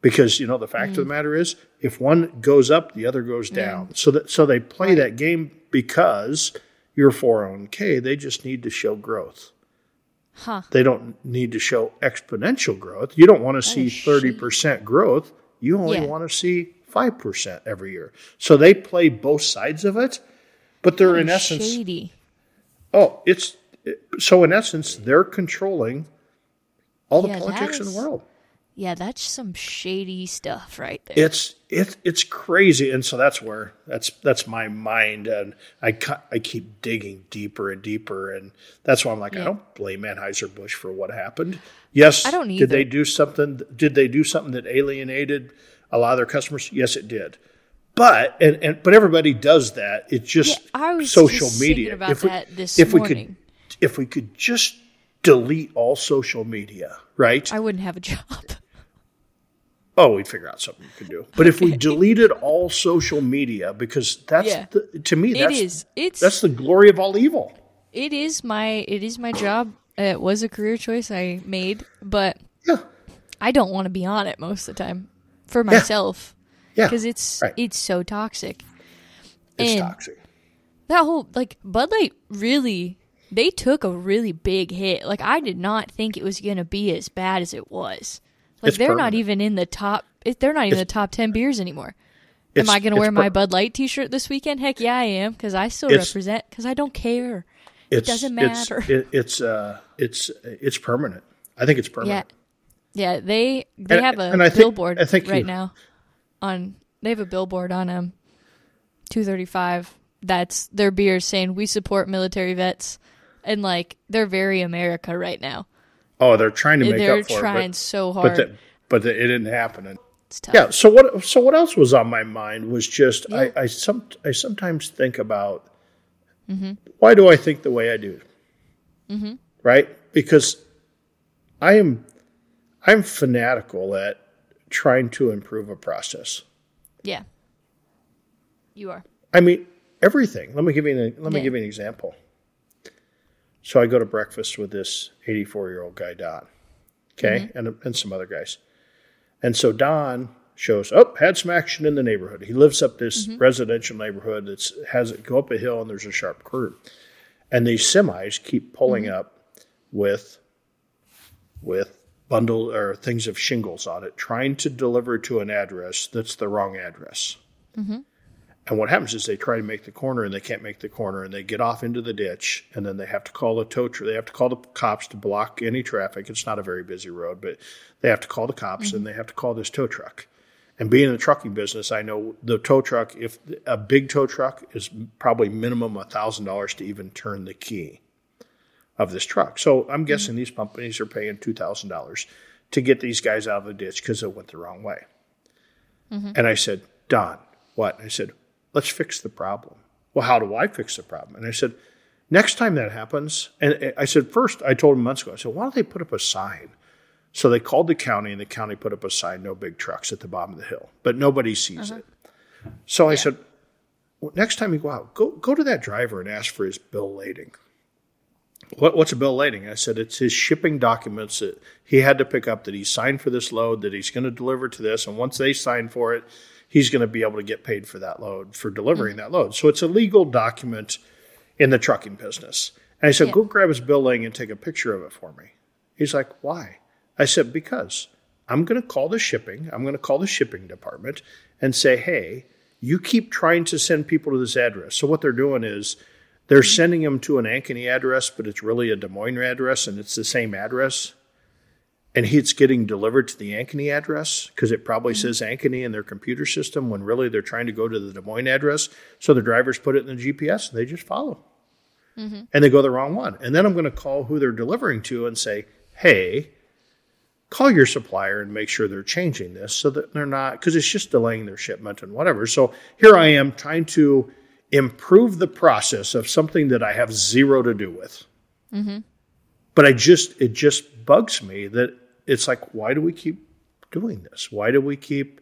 Because you know the fact of the mm. matter is, if one goes up, the other goes down. So that so they play that game because your 401k, they just need to show growth. Huh. They don't need to show exponential growth. You don't want to see 30% growth. You only Yeah. want to see 5% every year. So they play both sides of it, but they're in essence, Shady. oh, it's so in essence, they're controlling all the Yeah, that politics in the world. Yeah, that's some shady stuff right there. It's it, it's crazy, and so that's where that's that's my mind, and I cu- I keep digging deeper and deeper, and that's why I'm like I don't blame Anheuser Busch for what happened. Yes, I don't Did they do something? Did they do something that alienated a lot of their customers? Yes, it did. But and, and but everybody does that. It's just Yeah, I was social just thinking media. about if we, that this if we could if we could just delete all social media, right? I wouldn't have a job. oh, we'd figure out something we could do. But if we deleted all social media, because that's Yeah. the, to me It that's is. It's that's the glory of all evil. it is my it is my job. It was a career choice I made, but Yeah, I don't want to be on it most of the time for myself yeah, because it's right. it's so toxic. it's and- toxic. that whole like Bud Light really they took a really big hit. Like I did not think it was gonna be as bad as it was. Like It's they're not even in the top. They're not even It's- the top ten beers anymore. Am I gonna it's wear my Bud Light T-shirt this weekend? Heck yeah, I am because I still represent because I don't care. It's, doesn't it's- matter. It, it's uh, it's it's permanent. I think it's permanent. yeah. They they And- have a and I think- billboard I think right you- now on. They have a billboard on um two thirty five. That's their beer saying we support military vets, and like they're very America right now. Oh, they're trying to make they're up for it. They're trying so hard. but, the, but the, it didn't happen. And it's tough. yeah. So what? So what else was on my mind was just Yeah. I I some I sometimes think about Mm-hmm. why do I think the way I do, mm-hmm. right? Because I am I'm fanatical at trying to improve a process. Yeah. You are. I mean, everything. Let me give you an, let me give you an example. So I go to breakfast with this 84 year old guy, Don, okay, mm-hmm. and and some other guys, and so Don shows up, had some action in the neighborhood. He lives up this mm-hmm. residential neighborhood that's has it go up a hill and there's a sharp curve, and these semis keep pulling mm-hmm. up with with bundle or things of shingles on it, trying to deliver to an address that's the wrong address. And what happens is they try to make the corner and they can't make the corner and they get off into the ditch and then they have to call the tow truck. They have to call the cops to block any traffic. It's not a very busy road, but they have to call the cops and they have to call this tow truck. And being in the trucking business, I know the tow truck, if a big tow truck is probably minimum $1,000 to even turn the key of this truck. So I'm guessing these companies are paying $2,000 to get these guys out of the ditch because it went the wrong way. Mm-hmm. And I said, Don, what? I said, let's fix the problem. Well, how do I fix the problem? And I said, next time that happens, and I said, first, I told him months ago, I said, why don't they put up a sign? So they called the county, and the county put up a sign, no big trucks at the bottom of the hill, but nobody sees uh-huh. it. So I said, well, next time you go out, go, go to that driver and ask for his bill lading. What, what's a bill lading? I said, it's his shipping documents that he had to pick up that he signed for this load, that he's going to deliver to this. And once they sign for it, he's going to be able to get paid for that load, for delivering that load. So it's a legal document in the trucking business. And I said, Yeah. go grab his billing and take a picture of it for me. He's like, why? I said, because I'm going to call the shipping, I'm going to call the shipping department and say, hey, you keep trying to send people to this address. So what they're doing is they're sending them to an Ankeny address, but it's really a Des Moines address and it's the same address. And it's getting delivered to the Ankeny address because it probably says Ankeny in their computer system when really they're trying to go to the Des Moines address. So the drivers put it in the GPS and they just follow. And they go the wrong one. And then I'm going to call who they're delivering to and say, hey, call your supplier and make sure they're changing this so that they're not because it's just delaying their shipment and whatever. So here I am trying to improve the process of something that I have zero to do with. Mm-hmm. But I just it just bugs me that it's like why do we keep doing this? Why do we keep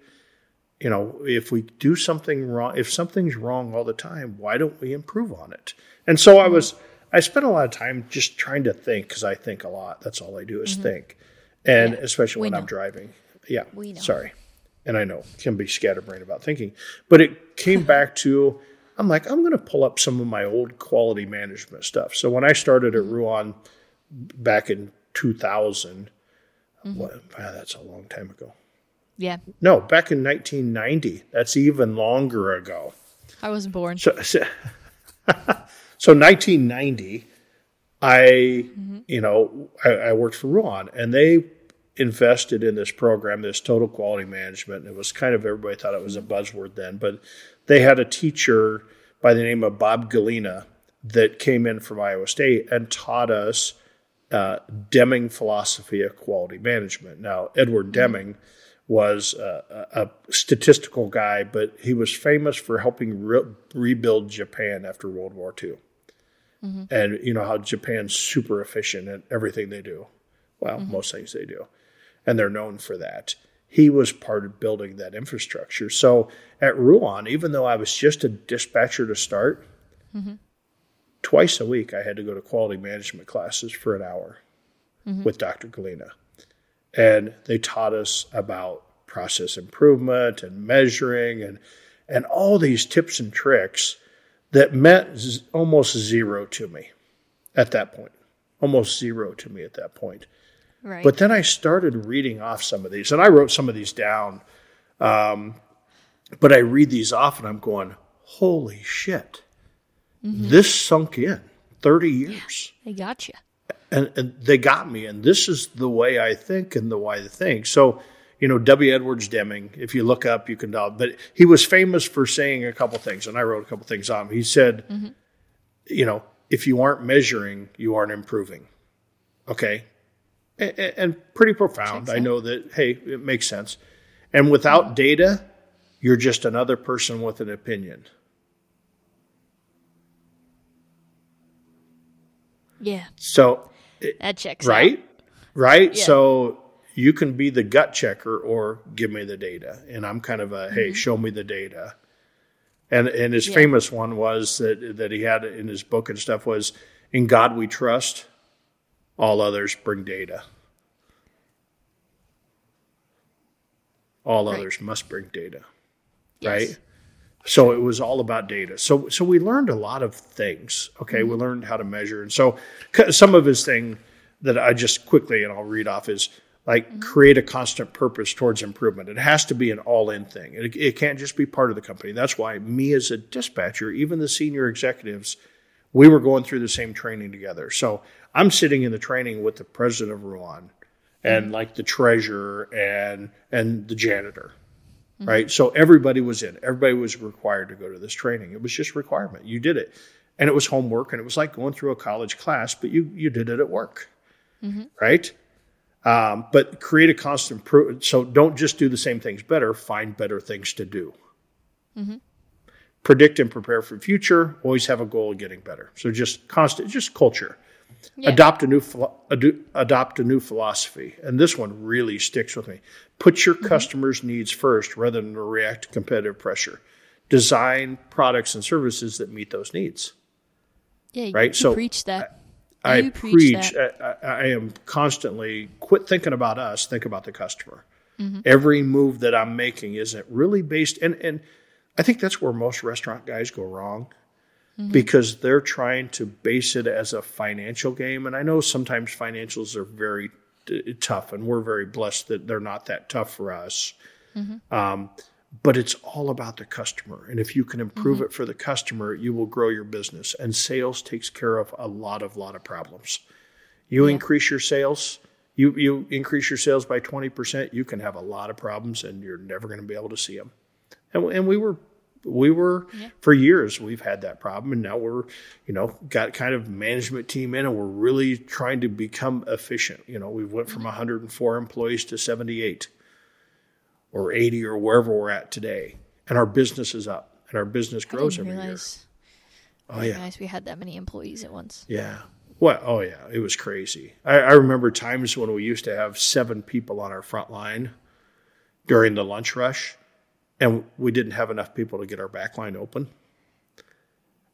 you know, if we do something wrong, if something's wrong all the time, why don't we improve on it? And so I was, I spent a lot of time just trying to think because I think a lot. That's all I do is mm-hmm. think. And Yeah, especially when I'm driving. Yeah. We know. Sorry. And I know can be scatterbrained about thinking, but it came back to, I'm like, I'm going to pull up some of my old quality management stuff. So when I started at mm-hmm. Ruan back in 2000, Mm-hmm. wow, that's a long time ago. Yeah. No, back in 1990. That's even longer ago. I wasn't born. So, so, so 1990, I, you know, I, I worked for Ruan, and they invested in this program, this total quality management. And it was kind of everybody thought it was a buzzword then, but they had a teacher by the name of Bob Galena that came in from Iowa State and taught us uh, Deming philosophy of quality management. Now, Edward Deming was uh, a, a statistical guy, but he was famous for helping re- rebuild Japan after World War II. And you know how Japan's super efficient at everything they do. Well, most things they do. And they're known for that. he was part of building that infrastructure. So at Ruan, even though I was just a dispatcher to start, twice a week I had to go to quality management classes for an hour with Dr. Galena. And they taught us about process improvement and measuring and and all these tips and tricks that meant z- almost zero to me at that point. Almost zero to me at that point. Right. But then I started reading off some of these, and I wrote some of these down. Um, but I read these off, and I'm going, "Holy shit! Mm-hmm. This sunk in 30 years, They got you. and, and they got me. And this is the way I think, and the way I think." So, you know, W. Edwards Deming. If you look up, you can. But he was famous for saying a couple things, and I wrote a couple things on. him. He said, mm-hmm. "You know, if you aren't measuring, you aren't improving." Okay, and, and pretty profound. I know that. Hey, it makes sense. And without mm-hmm. data, you're just another person with an opinion. Yeah, So, that checks out. right, right. Yeah. So you can be the gut checker or give me the data, and I'm kind of a hey, show me the data. And and his Mm-hmm. Yeah. famous one was that that he had in his book and stuff was, "In God we trust, all others bring data." All Right. others must bring data. Yes. right? So it was all about data. So so we learned a lot of things. Okay, mm-hmm. we learned how to measure, and so some of his thing that I just quickly and I'll read off is like mm-hmm. create a constant purpose towards improvement. It has to be an all-in thing. It, it can't just be part of the company. That's why me as a dispatcher, even the senior executives, we were going through the same training together. So I'm sitting in the training with the president of Ruan and mm-hmm. like the treasurer and and the janitor right? So everybody was in. Everybody was required to go to this training. It was just requirement. You did it, and it was homework, and it was like going through a college class, but you you did it at work, mm-hmm. right? Um, but create a constant pro- so don't just do the same things better. Find better things to do. Mm-hmm. Predict and prepare for future. Always have a goal of getting better. So just constant, just culture Yeah. adopt a new adopt a new philosophy and this one really sticks with me put your customers needs first rather than react to competitive pressure design products and services that meet those needs Yeah, Right, You so preach that. i You preach. I, I I am constantly quit thinking about us think about the customer Mm-hmm. every move that i'm making isn't really based and and i think that's where most restaurant guys go wrong Mm-hmm. because they're trying to base it as a financial game. And I know sometimes financials are very t- tough, and we're very blessed that they're not that tough for us. Mm-hmm. Um, but it's all about the customer. And if you can improve it for the customer, you will grow your business. And sales takes care of a lot of lot of problems. You increase your sales, you you increase your sales by twenty percent, you can have a lot of problems, and you're never going to be able to see them. And, and we were we were for years we've had that problem and now we're you know got kind of management team in and we're really trying to become efficient you know we went from mm-hmm. 104 employees to 78 or 80 or wherever we're at today and our business is up and our business I grows didn't every year realize, oh yeah we had that many employees at once. yeah. What? Oh, yeah. It was crazy. I, I remember times when we used to have seven people on our front line during the lunch rush, and we didn't have enough people to get our back line open.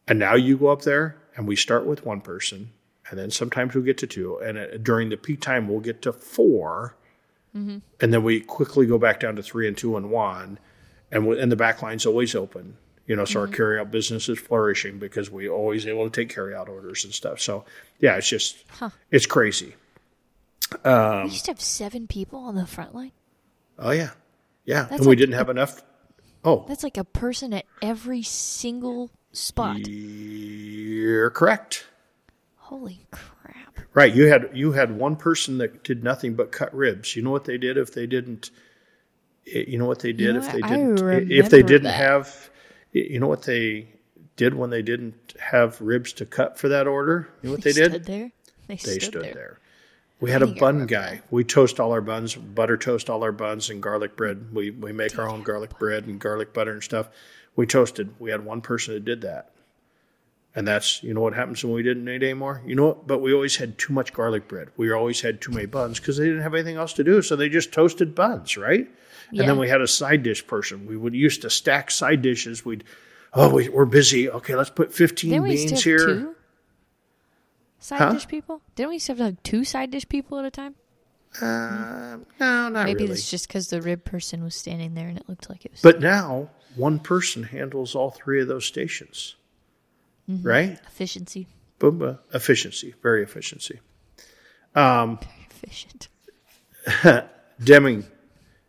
And now you go up there, and we start with one person, and then sometimes we'll get to two. And uh, during the peak time, we'll get to 4 mm-hmm. And then we quickly go back down to three and two and one. And, we, and the back line's always open. You know, so our carry out business is flourishing because we always able to take carry out orders and stuff. So yeah, it's just it's crazy. Um, we used to have seven people on the front line. Oh yeah, yeah, That's and we like didn't have enough. Oh, That's like a person at every single spot. you're correct. Holy crap! Right, you had you had one person that did nothing but cut ribs. You know what they did if they didn't? eh, You know what they did know if they didn't? If they didn't that. have, you know what they did when they didn't have ribs to cut for that order? You know what they, did? They stood did? there. They, They stood, stood there. there. We had a bun guy. We toast all our buns, butter toast all our buns, and garlic bread. We we make our own garlic bread and garlic butter and stuff. We toasted. We had one person that did that. And that's, you know what happens when we didn't eat anymore? You know what? But we always had too much garlic bread. We always had too many buns because they didn't have anything else to do. So they just toasted buns, right? Yeah. And then we had a side dish person. We would used to stack side dishes. We'd, oh, we, we're busy. Okay, let's put 15 Didn't we used to beans here. two side Huh? dish people? Didn't we used to have like two side dish people at a time? Uh, no, not Maybe really. it's just because the rib person was standing there and it looked like it was. But now one person handles all three of those stations, Mm-hmm. right? efficiency, Boom, uh, efficiency, very efficiency. very efficient. Deming,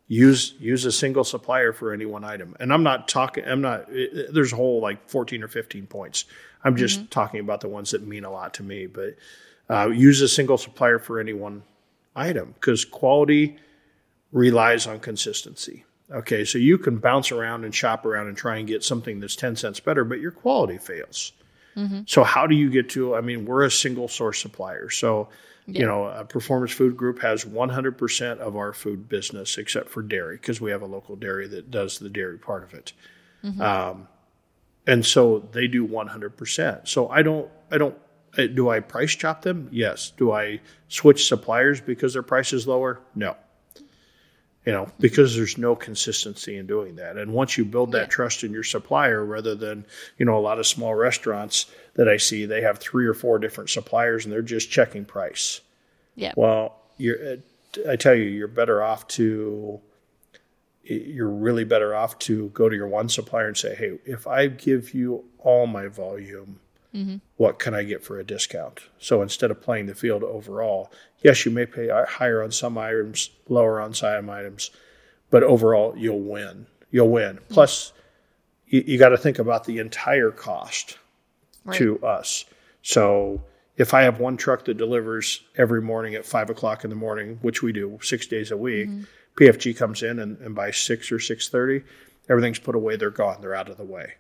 use use a single supplier for any one item. And I'm not talking. I'm not. There's a whole like 14 or 15 points. I'm just talking about the ones that mean a lot to me. But uh, use a single supplier for any one item because quality relies on consistency. Okay, so you can bounce around and shop around and try and get something that's 10 cents better, but your quality fails. So, how do you get to? I mean, we're a single source supplier. So, you know, a Performance Food Group has 100% of our food business except for dairy because we have a local dairy that does the dairy part of it. Um, and so they do 100%. So I don't, I don't, uh, do I price chop them? Yes. Do I switch suppliers because their price is lower? No. You know, because there's no consistency in doing that. And once you build that trust in your supplier, rather than, you know, a lot of small restaurants that I see, they have three or four different suppliers and they're just checking price. Yeah. Well, you're, uh, I tell you, you're better off to, you're really better off to go to your one supplier and say, hey, if I give you all my volume, mm-hmm. what can I get for a discount? So instead of playing the field overall, yes, you may pay higher on some items, lower on some items, but overall, you'll win. You'll win. Mm-hmm. Plus, you, you got to think about the entire cost Right. to us. So if I have one truck that delivers every morning at five o'clock in the morning, which we do six days a week, mm-hmm. PFG comes in and, and by six or six thirty, everything's put away. They're gone. They're out of the way.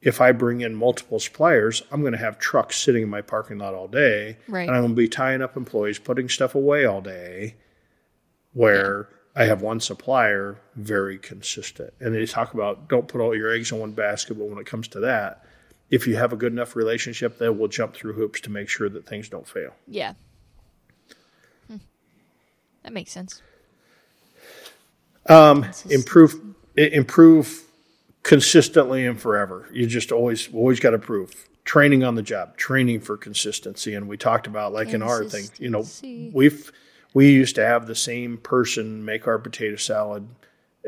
If I bring in multiple suppliers, I'm going to have trucks sitting in my parking lot all day, Right. and I'm going to be tying up employees, putting stuff away all day. Where I have one supplier, very consistent, and they talk about don't put all your eggs in one basket. But when it comes to that, if you have a good enough relationship, they will jump through hoops to make sure that things don't fail. Yeah. Hmm. That makes sense. Um, improve, improve consistently and forever. You just always, always got to prove. Training on the job, training for consistency, and we talked about like in our thing. You know, we've we used to have the same person make our potato salad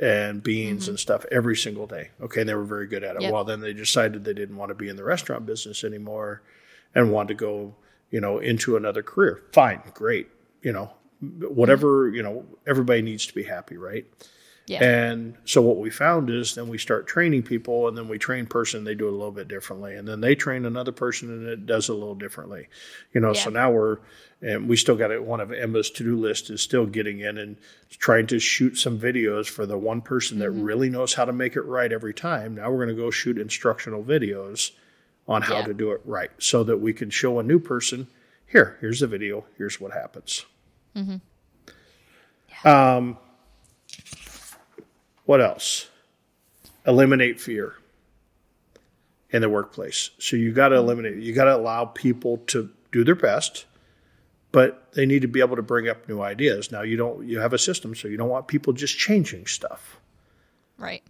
and beans and stuff every single day. Okay, and they were very good at it. Yep. Well, then they decided they didn't want to be in the restaurant business anymore and wanted to go, you know, into another career. Fine, great. You know, whatever, you know, everybody needs to be happy, right? Yeah. And so what we found is then we start training people and then we train person, they do it a little bit differently. And then they train another person and it does it a little differently. You know, so now we're and we still got it one of Emma's to-do list is still getting in and trying to shoot some videos for the one person that Mm-hmm. really knows how to make it right every time. Now we're going to go shoot instructional videos on how Yeah. to do it right so that we can show a new person, here, here's the video, here's what happens. Um, what else? Eliminate fear in the workplace. So you got to eliminate. You got to allow people to do their best, but they need to be able to bring up new ideas. Now you don't. You have a system, so you don't want people just changing stuff, Right.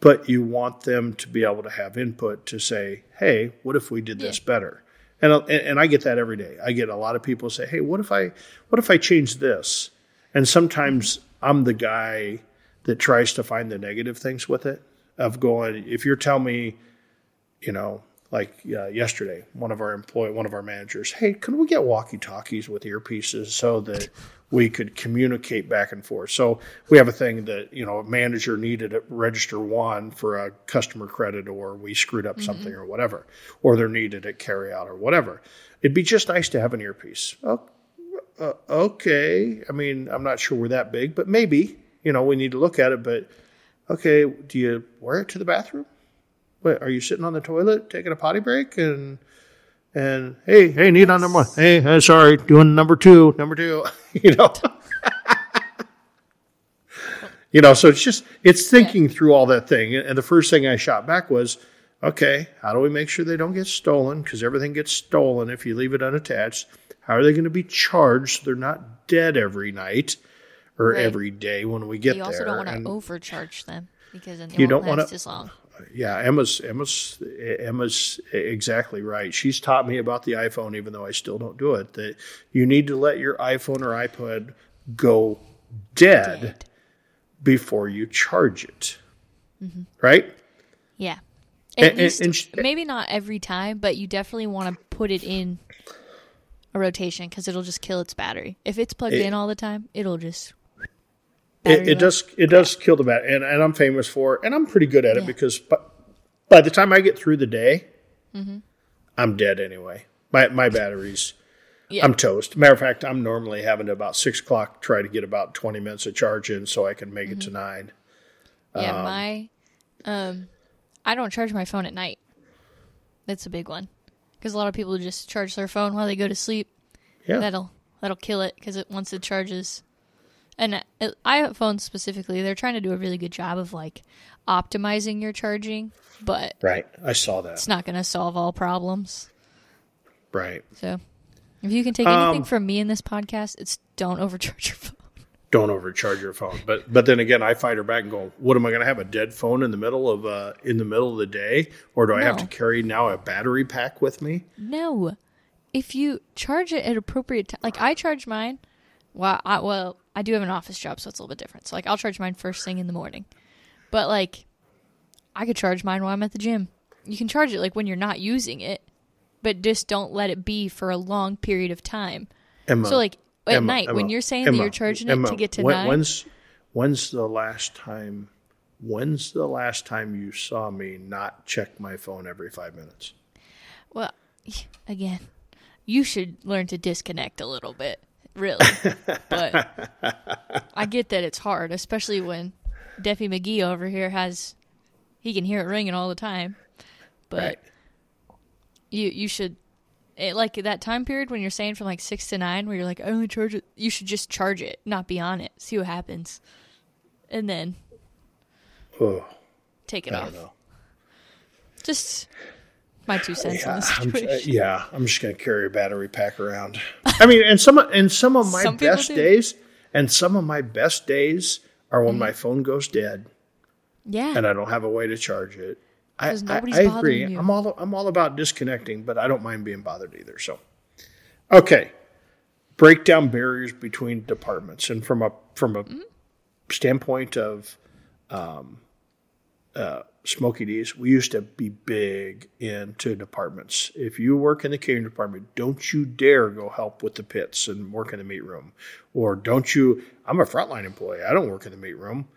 but you want them to be able to have input to say, "Hey, what if we did this better?" And, and I get that every day. I get a lot of people say, "Hey, what if I what if I change this?" And sometimes I'm the guy that tries to find the negative things with it. Of going, if you're telling me, you know, like uh, yesterday, one of our employee, one of our managers, hey, can we get walkie talkies with earpieces so that we could communicate back and forth? So we have a thing that you know, a manager needed at register one for a customer credit, or we screwed up something, or whatever, or they're needed at carry out, or whatever. It'd be just nice to have an earpiece. Oh, uh, okay. I mean, I'm not sure we're that big, but maybe, you know, we need to look at it. But okay, do you wear it to the bathroom? What, are you sitting on the toilet taking a potty break? And, and hey, hey, need on number one. Hey, uh, sorry, doing number two, number two, you know. you know, so it's just, it's thinking through all that thing. And the first thing I shot back was, okay, how do we make sure they don't get stolen? Because everything gets stolen if you leave it unattached. How are they going to be charged? So they're not dead every night or Right. every day when we get there? You there. also don't want to overcharge them because then they You don't wanna- as long. Yeah, Emma's Emma's Emma's exactly right. She's taught me about the iPhone, even though I still don't do it. That you need to let your iPhone or iPod go dead, Dead. before you charge it. Mm-hmm. Right? Yeah. At and- least, and sh- maybe not every time, but you definitely want to put it in a rotation because it'll just kill its battery. If it's plugged It- in all the time, it'll just. It, it does it does kill the bat, and, and I'm famous for, and I'm pretty good at it Yeah. because by, by the time I get through the day, Mm-hmm. I'm dead anyway. My my batteries. Yeah. I'm toast. Matter of fact, I'm normally having to about six o'clock try to get about 20 minutes of charge in so I can make it to Mm-hmm. nine. Yeah, Um, my um I don't charge my phone at night. That's a big one. Cuz a lot of people just charge their phone while they go to sleep. Yeah. That'll that'll kill it cuz it once it charges and uh, iPhones specifically, they're trying to do a really good job of like optimizing your charging, but Right. I saw that. it's not going to solve all problems. Right. So, if you can take anything Um, from me in this podcast, it's don't overcharge your phone. Don't overcharge your phone. But but then again, I fight her back and go, "What am I going to have a dead phone in the middle of uh in the middle of the day, or do I have to carry now a battery pack with me?" No. If you charge it at appropriate time, like I charge mine, well, I, well, I do have an office job, so it's a little bit different. So, like, I'll charge mine first thing in the morning. But, like, I could charge mine while I'm at the gym. You can charge it, like, when you're not using it, but just don't let it be for a long period of time. Emma, So, like, at Emma, night, when you're saying that you're charging it to get to when- nine, When's when's the last time? When's the last time you saw me not check my phone every five minutes? Well, again, you should learn to disconnect a little bit, really. but I get that it's hard, especially when Deffy McGee over here has he can hear it ringing all the time. But Right. you you should it, like that time period when you're saying from like six to nine, where you're like, I only charge it. You should just charge it, not be on it. See what happens, and then Oh, take it I off. don't know. Just my two cents on Yeah, the I'm, uh, yeah, I'm just going to carry a battery pack around. I mean, and some and some of my Some best days, and some of my best days are when my phone goes dead yeah. and I don't have a way to charge it. I, I, I agree. you. I'm all I'm all about disconnecting, but I don't mind being bothered either. So, okay, break down barriers between departments, and from a from a Mm-hmm. standpoint of um, uh, Smokey D's, we used to be big into departments. If you work in the catering department, don't you dare go help with the pits and work in the meat room, or don't you? I'm a frontline employee. I don't work in the meat room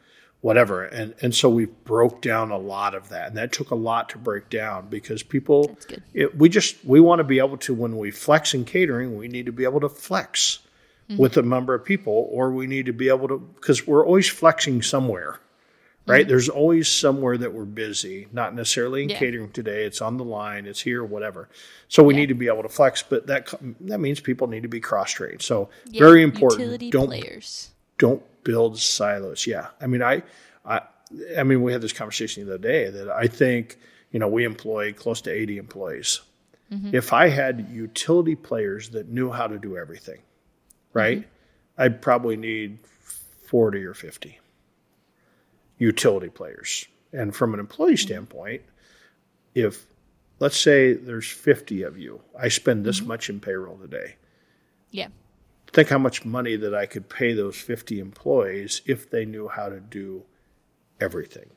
whatever. And and so we broke down a lot of that, and that took a lot to break down because people, it, we just we want to be able to when we flex in catering, we need to be able to flex Mm-hmm. with a number of people, or we need to be able to because we're always flexing somewhere. Right, Mm-hmm. there's always somewhere that we're busy, not necessarily in Yeah. catering today. It's on the line, it's here, whatever. So we Yeah. need to be able to flex, but that that means people need to be cross trained. So Yeah, very important. Utility Don't players. don't build silos. Yeah. I mean, I, I, I mean, we had this conversation the other day that I think, you know, we employ close to 80 employees. If I had utility players that knew how to do everything, right, I'd probably need 40 or 50 utility players. And from an employee mm-hmm. standpoint, if let's say there's 50 of you, I spend this mm-hmm. much in payroll today Yeah. think how much money that I could pay those 50 employees if they knew how to do everything.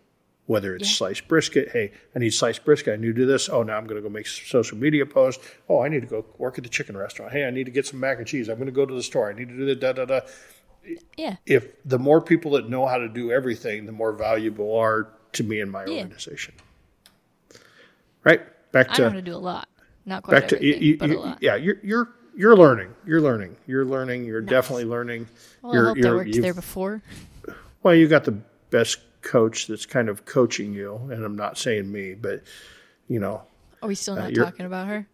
Whether it's Yeah. sliced brisket, hey, I need sliced brisket. I need to do this. Oh, now I'm going to go make social media post. Oh, I need to go work at the chicken restaurant. Hey, I need to get some mac and cheese. I'm going to go to the store. I need to do the da da da. Yeah. If the more people that know how to do everything, the more valuable are to me and my Yeah. organization. Right back I to know how to do a lot. Not quite back to you, but you- a lot. yeah you're you're you're learning you're learning you're learning you're definitely learning Well, you're, I hope that you're- worked there before. well you got the best coach that's kind of coaching you and i'm not saying me but you know Are we still not Uh, talking about her?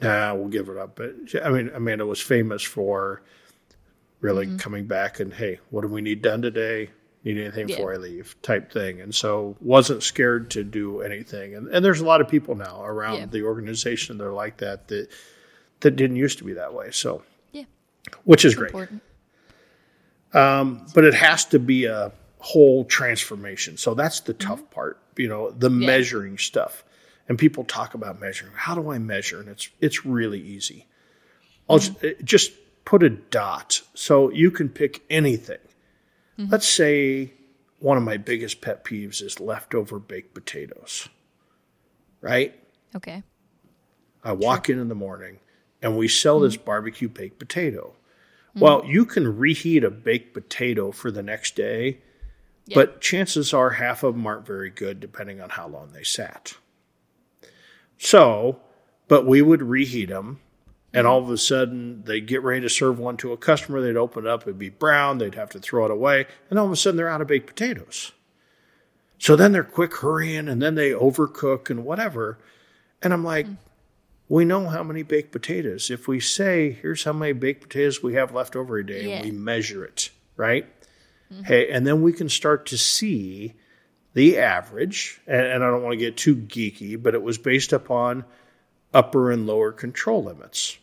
nah, we'll give it up but i mean amanda was famous for really Mm-hmm. coming back and hey what do we need done today Need anything Yeah. before I leave? Type thing. And so wasn't scared to do anything. And and there's a lot of people now around Yeah. the organization that are like that that that didn't used to be that way. So Yeah. which is great. Important. But it has to be a whole transformation. So that's the tough Mm-hmm. part, you know, the measuring stuff. And people talk about measuring. How do I measure? And it's it's really easy. I'll Mm-hmm. ju- just put a dot. So you can pick anything. Mm-hmm. Let's say one of my biggest pet peeves is leftover baked potatoes. Right? Okay. I walk in in the morning and we sell this barbecue baked potato. Mm-hmm. Well, you can reheat a baked potato for the next day, Yeah. but chances are half of them aren't very good depending on how long they sat. So, but we would reheat them and mm-hmm. all of a sudden they'd get ready to serve one to a customer. They'd open it up, it'd be brown, they'd have to throw it away, and all of a sudden they're out of baked potatoes. So then they're quick hurrying and then they overcook and whatever. And I'm like, mm. we know how many baked potatoes. If we say, here's how many baked potatoes we have left over a day, Yeah. and we measure it, right? Mm-hmm. Hey, and then we can start to see the average. And, and I don't want to get too geeky, but it was based upon upper and lower control limits.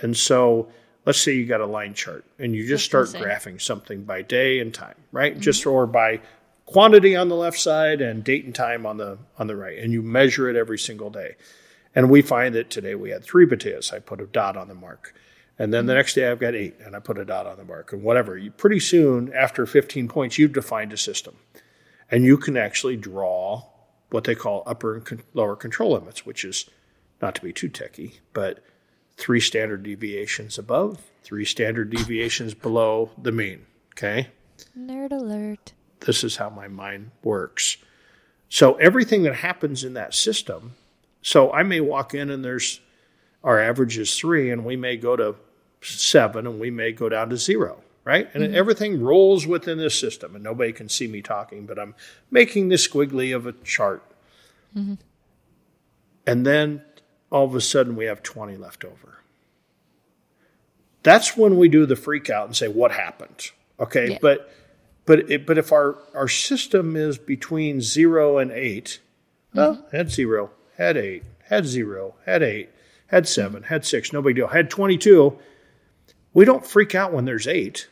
And so let's say you got a line chart and you just That's start graphing something by day and time, right? Mm-hmm. Just or by quantity on the left side and date and time on the on the right. And you measure it every single day. And we find that today we had three potatoes. I put a dot on the mark. And then the mm-hmm. next day I've got eight and I put a dot on the mark and whatever. You, pretty soon, after 15 points, you've defined a system. And you can actually draw what they call upper and con- lower control limits, which is not to be too techy, but three standard deviations above, three standard deviations below the mean. Okay Nerd alert. this is how my mind works. So everything that happens in that system, so I may walk in and there's our average is three, and we may go to seven, and we may go down to zero, right? And everything rolls within this system, and nobody can see me talking, but I'm making this squiggly of a chart. Mm-hmm. And then all of a sudden we have 20 left over. That's when we do the freak out and say, what happened? Okay. Yeah. But but it, but if our, our system is between zero and 8 well, mm-hmm. had zero, had eight, had zero, had eight, had 7 had six, no big deal. Had twenty two. We don't freak out when there's eight.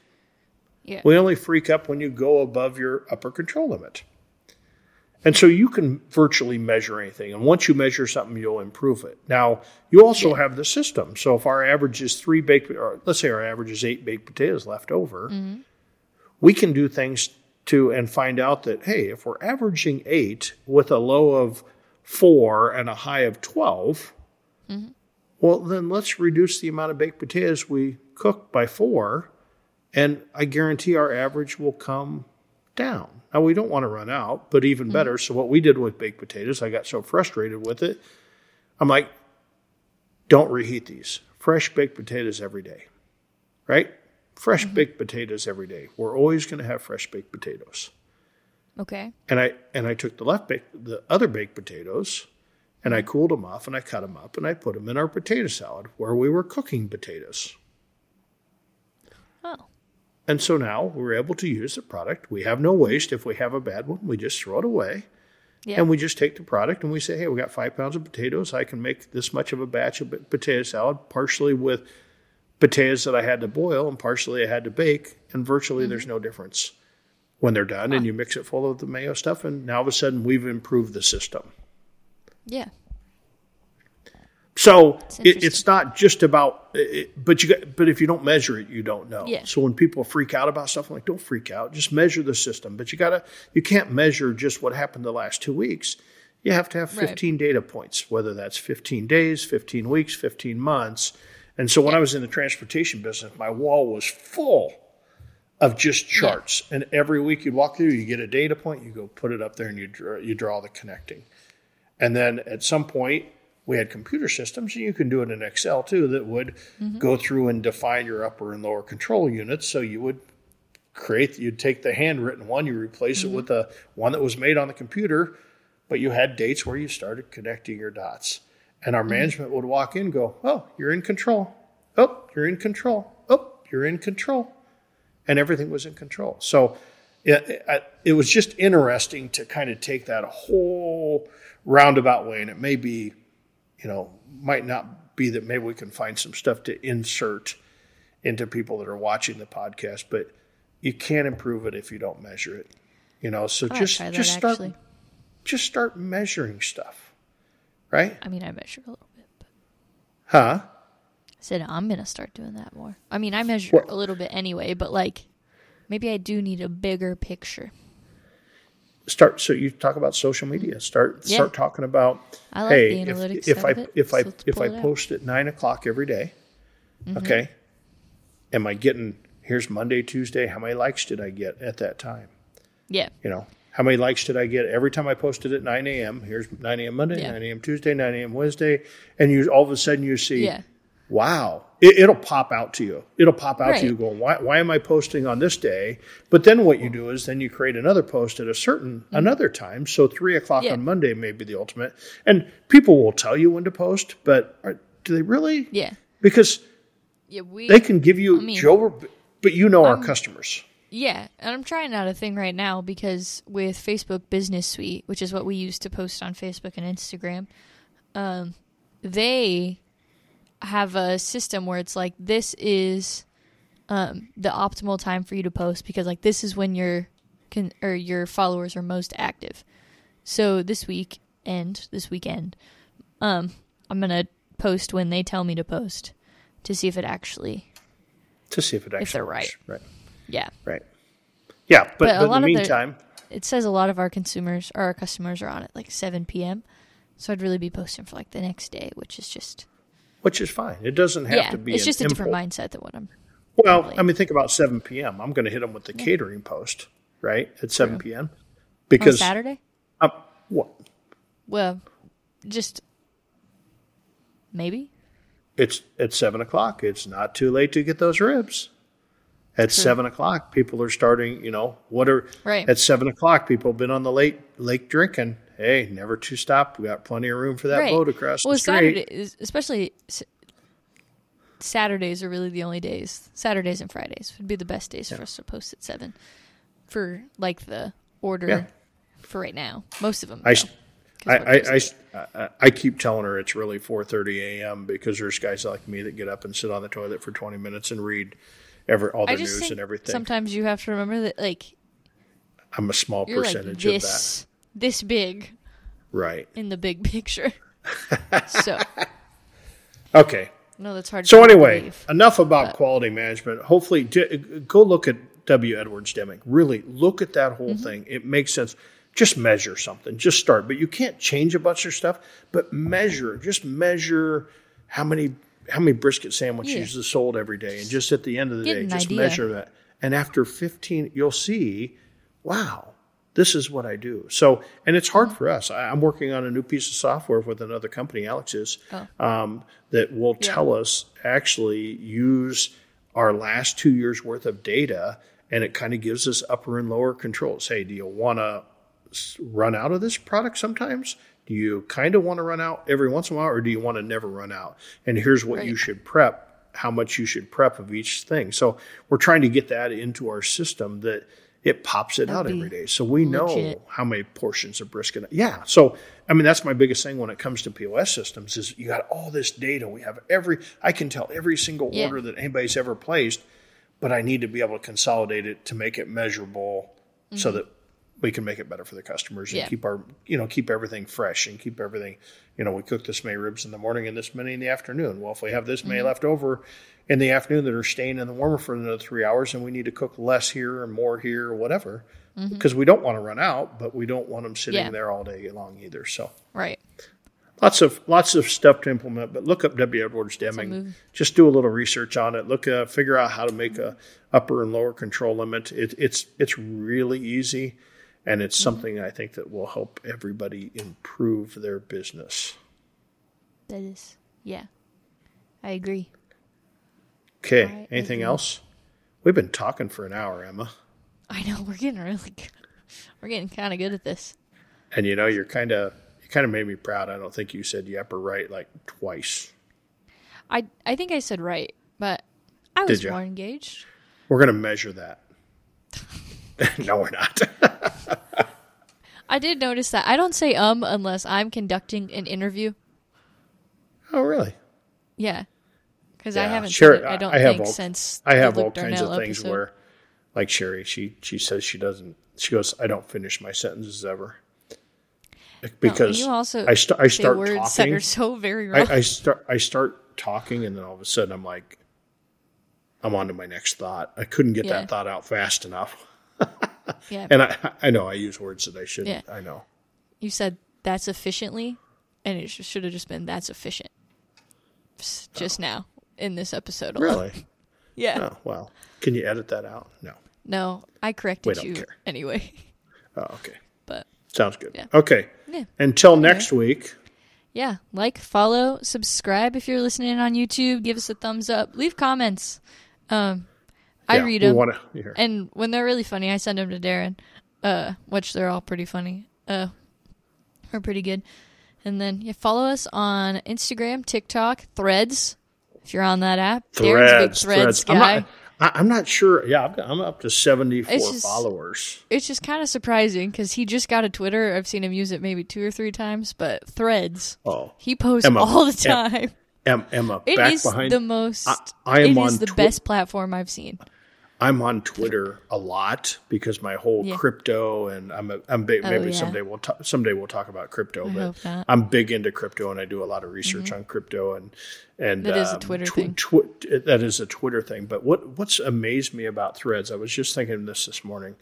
Yeah. We only freak up when you go above your upper control limit. And so you can virtually measure anything. And once you measure something, you'll improve it. Now, you also have the system. So if our average is three baked, or let's say our average is eight baked potatoes left over, we can do things to and find out that, hey, if we're averaging eight with a low of four and a high of 12, mm-hmm. well, then let's reduce the amount of baked potatoes we cook by four and I guarantee our average will come down. Now we don't want to run out, but even hmm. better. So what we did with baked potatoes, I got so frustrated with it. I'm like, don't reheat these. Fresh baked potatoes every day, right? Fresh mm-hmm. baked potatoes every day. We're always going to have fresh baked potatoes. Okay. And I and I took the left baked, the other baked potatoes, and I mm-hmm. cooled them off and I cut them up and I put them in our potato salad where we were cooking potatoes. Oh. And so now we're able to use the product. We have no waste. If we have a bad one, we just throw it away. Yeah. And we just take the product and we say, hey, we got five pounds of potatoes. I can make this much of a batch of potato salad, partially with potatoes that I had to boil and partially I had to bake. And virtually mm-hmm. there's no difference when they're done. And you mix it full of the mayo stuff. And now all of a sudden we've improved the system. yeah. So it, it's not just about, it, but you got, but if you don't measure it, you don't know. Yeah. So when people freak out about stuff, I'm like, don't freak out. Just measure the system. But you gotta, you can't measure just what happened the last two weeks. You have to have Right. 15 data points, whether that's 15 days, 15 weeks, 15 months. And so when I was in the transportation business, my wall was full of just charts. And every week you'd walk through, you get a data point, you go put it up there, and you draw, you draw the connecting. And then at some point, we had computer systems, and you can do it in Excel too, that would mm-hmm. go through and define your upper and lower control units. So you would create, you'd take the handwritten one, you replace it mm-hmm. with a one that was made on the computer, but you had dates where you started connecting your dots. And our mm-hmm. management would walk in and go, Oh, you're in control. Oh, you're in control. Oh, you're in control. And everything was in control. So it, it, it was just interesting to kind of take that whole roundabout way, and it may be, you know, might not be that maybe we can find some stuff to insert into people that are watching the podcast, but you can't improve it if you don't measure it. You know, so I'll just just start actually. just start measuring stuff, right? I mean, I measure a little bit. But Huh? I said I'm gonna start doing that more. I mean, I measure Well- a little bit anyway, but like maybe I do need a bigger picture. Start. So you talk about social media. Start Yeah. start talking about. I like hey, the if, analytics if I it, if I so let's if I it out. Mm-hmm. post at nine o'clock every day, okay, am I getting? Here's Monday, Tuesday. How many likes did I get at that time? Yeah, You know, how many likes did I get every time I posted at 9 a.m.? Here's 9 a.m. Monday, Yeah. 9 a.m. Tuesday, 9 a.m. Wednesday, and you all of a sudden you see, yeah, wow, it, it'll pop out to you. It'll pop out Right. to you going, why, why am I posting on this day? But then what you do is then you create another post at a certain another time. So three o'clock Mm-hmm. Yeah. on Monday may be the ultimate, and people will tell you when to post, but are, do they really? yeah, Because yeah. We they can give you I mean, Joe, but you know our customers. Yeah, and I'm trying out a thing right now because with Facebook Business Suite, which is what we use to post on Facebook and Instagram, um, they have a system where it's like this is um, the optimal time for you to post because like this is when your can or your followers are most active. So this week and this weekend, um, I'm gonna post when they tell me to post to see if it actually, To see if it actually if they're works. right. yeah. Right. Yeah, but, But but, in the of the- meantime, it says a lot of our consumers or our customers are on at like 7 p.m. So I'd really be posting for like the next day, which is just which is fine. It doesn't have yeah, to be. it's just a different mindset than what I'm. Well, probably. I mean, think about 7 p.m. I'm going to hit them with the catering post, right, at 7 p.m. Because on Saturday. um, what? Well, just maybe. It's at 7 o'clock. It's not too late to get those ribs. At True. 7 o'clock, people are starting, you know, what are, Right. at 7 o'clock, people have been on the lake, lake drinking. Hey, never to stop. We got plenty of room for that right. boat across well, the street. Saturday, especially Saturdays are really the only days. Saturdays and Fridays would be the best days for us to post at seven for like the order Yeah. for right now. Most of them. I, though, I, I, I. I, keep telling her it's really 4:30 a.m. because there's guys like me that get up and sit on the toilet for 20 minutes and read every all the news and everything. sometimes you have to remember that like I'm a small you're like percentage of that, this big right? in the big picture. so Okay. no, that's hard. So anyway, believe. enough about quality management. Hopefully, d- go look at W. Edwards Deming. Really look at that Mm-hmm. whole thing. It makes sense. Just measure something. Just start. But you can't change a bunch of stuff. But measure. Just measure how many how many brisket sandwiches Yeah. is sold every day, and just at the end of the Get day, just idea. measure that. And after 15, you'll see, wow, this is what I do. So, and it's hard for us. I, I'm working on a new piece of software with another company, Alex is, um, that will tell us actually use our last two years worth of data, and it kind of gives us upper and lower controls. Hey, do you want to run out of this product sometimes? Do you kind of want to run out every once in a while, or do you want to never run out? And here's what you should prep, how much you should prep of each thing. So we're trying to get that into our system that it pops it out That'd every be day. So we know how many portions of brisket. Yeah. So I mean that's my biggest thing when it comes to POS systems is you got all this data. We have every I can tell every single Yeah. order that anybody's ever placed, but I need to be able to consolidate it to make it measurable so that we can make it better for the customers and Mm-hmm. Yeah. keep our you know keep everything fresh and keep everything you know we cook this many ribs in the morning and this many in the afternoon well if we have this many Mm-hmm. left over in the afternoon that are staying in the warmer for another three hours and we need to cook less here or more here or whatever because we don't want to run out but we don't want them sitting Mm-hmm. Yeah. there all day long either so right. lots of lots of stuff to implement but look up w edwards deming just do a little research on it look uh, figure out how to make a upper and lower control limit it, it's it's really easy and it's something i think that will help everybody improve their business That is yeah. I agree. Okay anything else we've been talking for an hour emma I know we're getting really good. We're getting kind of good at this. and you know you're kind of you kind of made me proud i don't think you said yep or right like twice I I think I said right, but I was more engaged. we're going to measure that no, we're not. I did notice that. I don't say um unless I'm conducting an interview. oh, really? Yeah. Because I haven't Sherry- it, I don't I have think, all- since I have all kinds Darnell of things episode. where, like Sherry, she she says she doesn't. She goes, I don't finish my sentences ever No, because you also I, st- I start words that talking. are so very wrong. I, I start I start talking, and then all of a sudden I'm like, I'm on to my next thought. I couldn't get Yeah. that thought out fast enough, yeah. and I I know I use words that I shouldn't. Yeah. I know. you said that's efficiently, and it should have just been that's efficient. Just oh. now in this episode. alone. Really? Yeah. oh well. Can you edit that out? No. No, I corrected you care. anyway. Oh, okay. But Sounds good. Yeah. Okay. Yeah. Until next week. yeah, like, follow, subscribe if you're listening on YouTube. Give us a thumbs up. Leave comments. Um, I yeah, read them. And when they're really funny, I send them to Darren, uh, which they're all pretty funny. Uh, are pretty good. And then you follow us on Instagram, TikTok, Threads. If you're on that app, Darren's big Threads, Threads, threads. I'm guy. not, I, I'm not sure. Yeah, I've got- I'm up to 74 It's just- followers. it's just kind of surprising because he just got a Twitter. I've seen him use it maybe two or three times, but Threads, Oh, he posts Emma, all the time. Em, Emma, It back is behind. the most. I- I am it on the Twi- best platform I've seen. I'm on Twitter a lot because my whole Yeah. crypto and I'm a, I'm big. Oh, maybe yeah. someday we'll ta- someday we'll talk about crypto, I but I'm big into crypto and I do a lot of research on crypto and and That is a um, Twitter tw- thing. tw- that is a Twitter thing. But what what's amazed me about Threads? I was just thinking this this morning.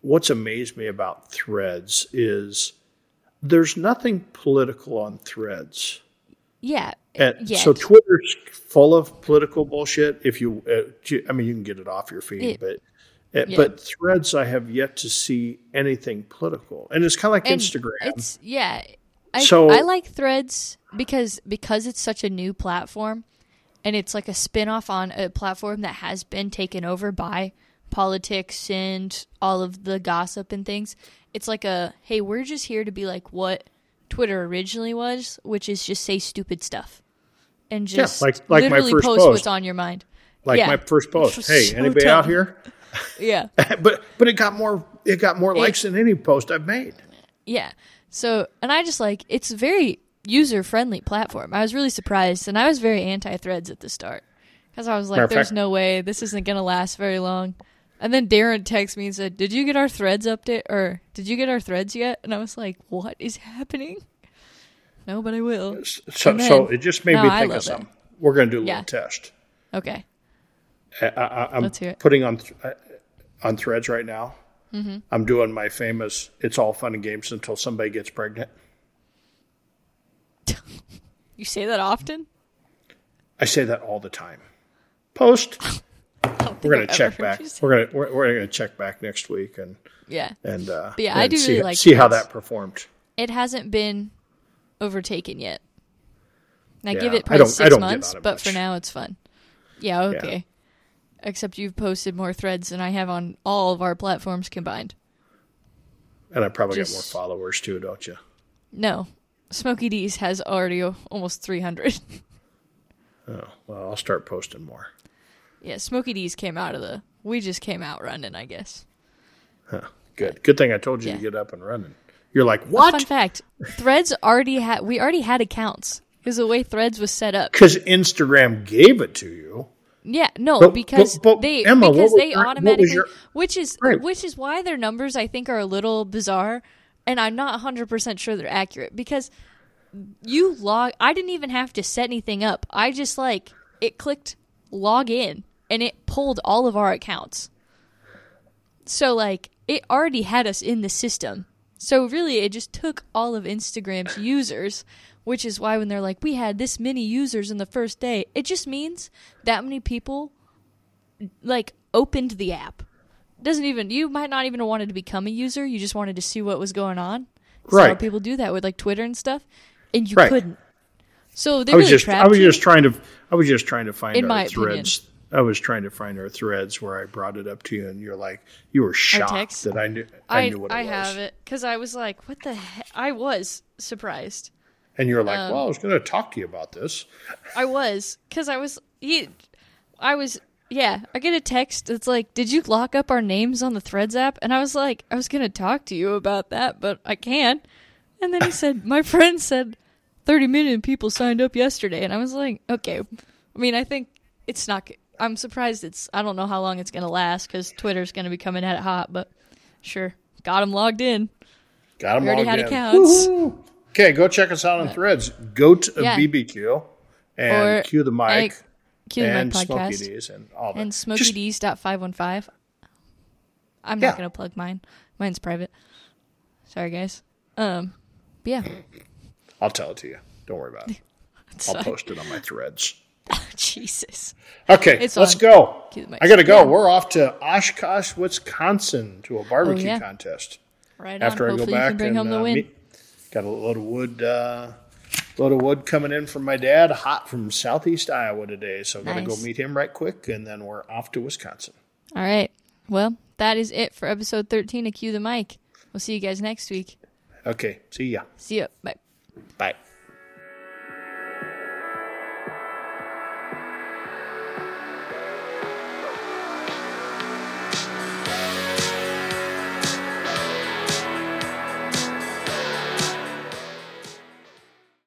What's amazed me about Threads is there's nothing political on Threads. Yeah. Yet. so Twitter's full of political bullshit. If you, uh, I mean, you can get it off your feed, It- but uh, yeah. but Threads, I have yet to see anything political, and it's kind of like And Instagram. It's yeah. I So- I like Threads because because it's such a new platform and it's like a spin-off on a platform that has been taken over by politics and all of the gossip and things. It's like a hey, we're just here to be like what Twitter originally was, which is just say stupid stuff. And just like- like my literally first post, post. what's on your mind. like yeah. my first post. Hey, so anybody out here? Yeah. but but it got more it got more likes than any post I've made. Yeah. So, and I just like it's a very user friendly platform. I was really surprised, and I was very anti Threads at the start because I was like, of "There's no way this isn't gonna last very long." And then Darren texted me and said, "Did you get our Threads update, or did you get our Threads yet?" And I was like, "What is happening?" No, but I will. So And so it just made No, me think of love it. We're going to do a little test. Okay. I, I, I'm Let's hear it. putting on th- uh, on Threads right now. Mm-hmm. I'm doing my famous. It's all fun and games until somebody gets pregnant. You say that often? I say that all the time. Post. I don't think We're gonna I've check back. We're gonna we're, we're gonna check back next week and Yeah. and uh, yeah, I do see, really like see how that performed. It hasn't been overtaken yet. I Yeah, give it I probably six get months, but for now it's fun. Yeah, okay. Except you've posted more threads than I have on all of our platforms combined. And I probably got more followers too, don't you? No, Smokey D's has already almost 300. Oh well, I'll start posting more. Yeah, Smokey D's came out of the. We just came out running, I guess. Good. Good thing I told you Yeah. to get up and running. You're like what? Fun what? fact: Threads already had. We already had accounts because the way Threads was set up. Because Instagram gave it to you. Yeah, no, But- because but- but, they Emma, because was they your- automatically your- which is Right. which is why their numbers I think are a little bizarre and I'm not 100% sure they're accurate because you log I didn't even have to set anything up. I just like it clicked log in and it pulled all of our accounts. So like it already had us in the system. So really it just took all of Instagram's users, which is why when they're like we had this many users in the first day, it just means that many people like opened the app. Doesn't even you might not even have wanted to become a user, you just wanted to see what was going on. So a lot of Right. people do that with like Twitter and stuff. And you Right. couldn't. So they I was really just trapped I was you. just trying to I was just trying to find In our my opinion. I was trying to find our threads where I brought it up to you, and you're like, you were shocked that I knew I, I, knew what it was. I have it because I was like, "What the heck?" I was surprised. and you're like, Um, well, I was going to talk to you about this. I was because I was he, I was Yeah, I get a text that's like, "Did you lock up our names on the Threads app?" And I was like, "I was gonna talk to you about that, but I can't." And then he said, "My friend said 30 million people signed up yesterday," and I was like, "Okay." I mean, I think it's not. G- I'm surprised it's. I don't know how long it's gonna last because Twitter's gonna be coming at it hot, but sure, got him logged in. Got them We already logged had in. accounts. Woo-hoo. Okay, go check us out on Threads. Goat of Yeah. BBQ and Or cue the mic I- Cue the and mic Smokey podcast. D's and all that. and Just- SmokeyD's.515. I'm Yeah. not gonna plug mine. Mine's private. Sorry, guys. Um, but yeah. I'll tell it to you. Don't worry about it. I'll post it on my Threads. Jesus. Okay, It's let's on. go. Cue the mic. I got to go. Yeah. We're off to Oshkosh, Wisconsin, to a barbecue yeah. contest. Right After on. I go back you can bring and uh, win. meet- got a load of wood, uh, load of wood coming in from my dad, hot from southeast Iowa today. So I'm gonna go meet him right quick, and then we're off to Wisconsin. All right. Well, that is it for episode 13 of Cue the Mic. We'll see you guys next week. Okay, see ya. See ya. Bye. Bye.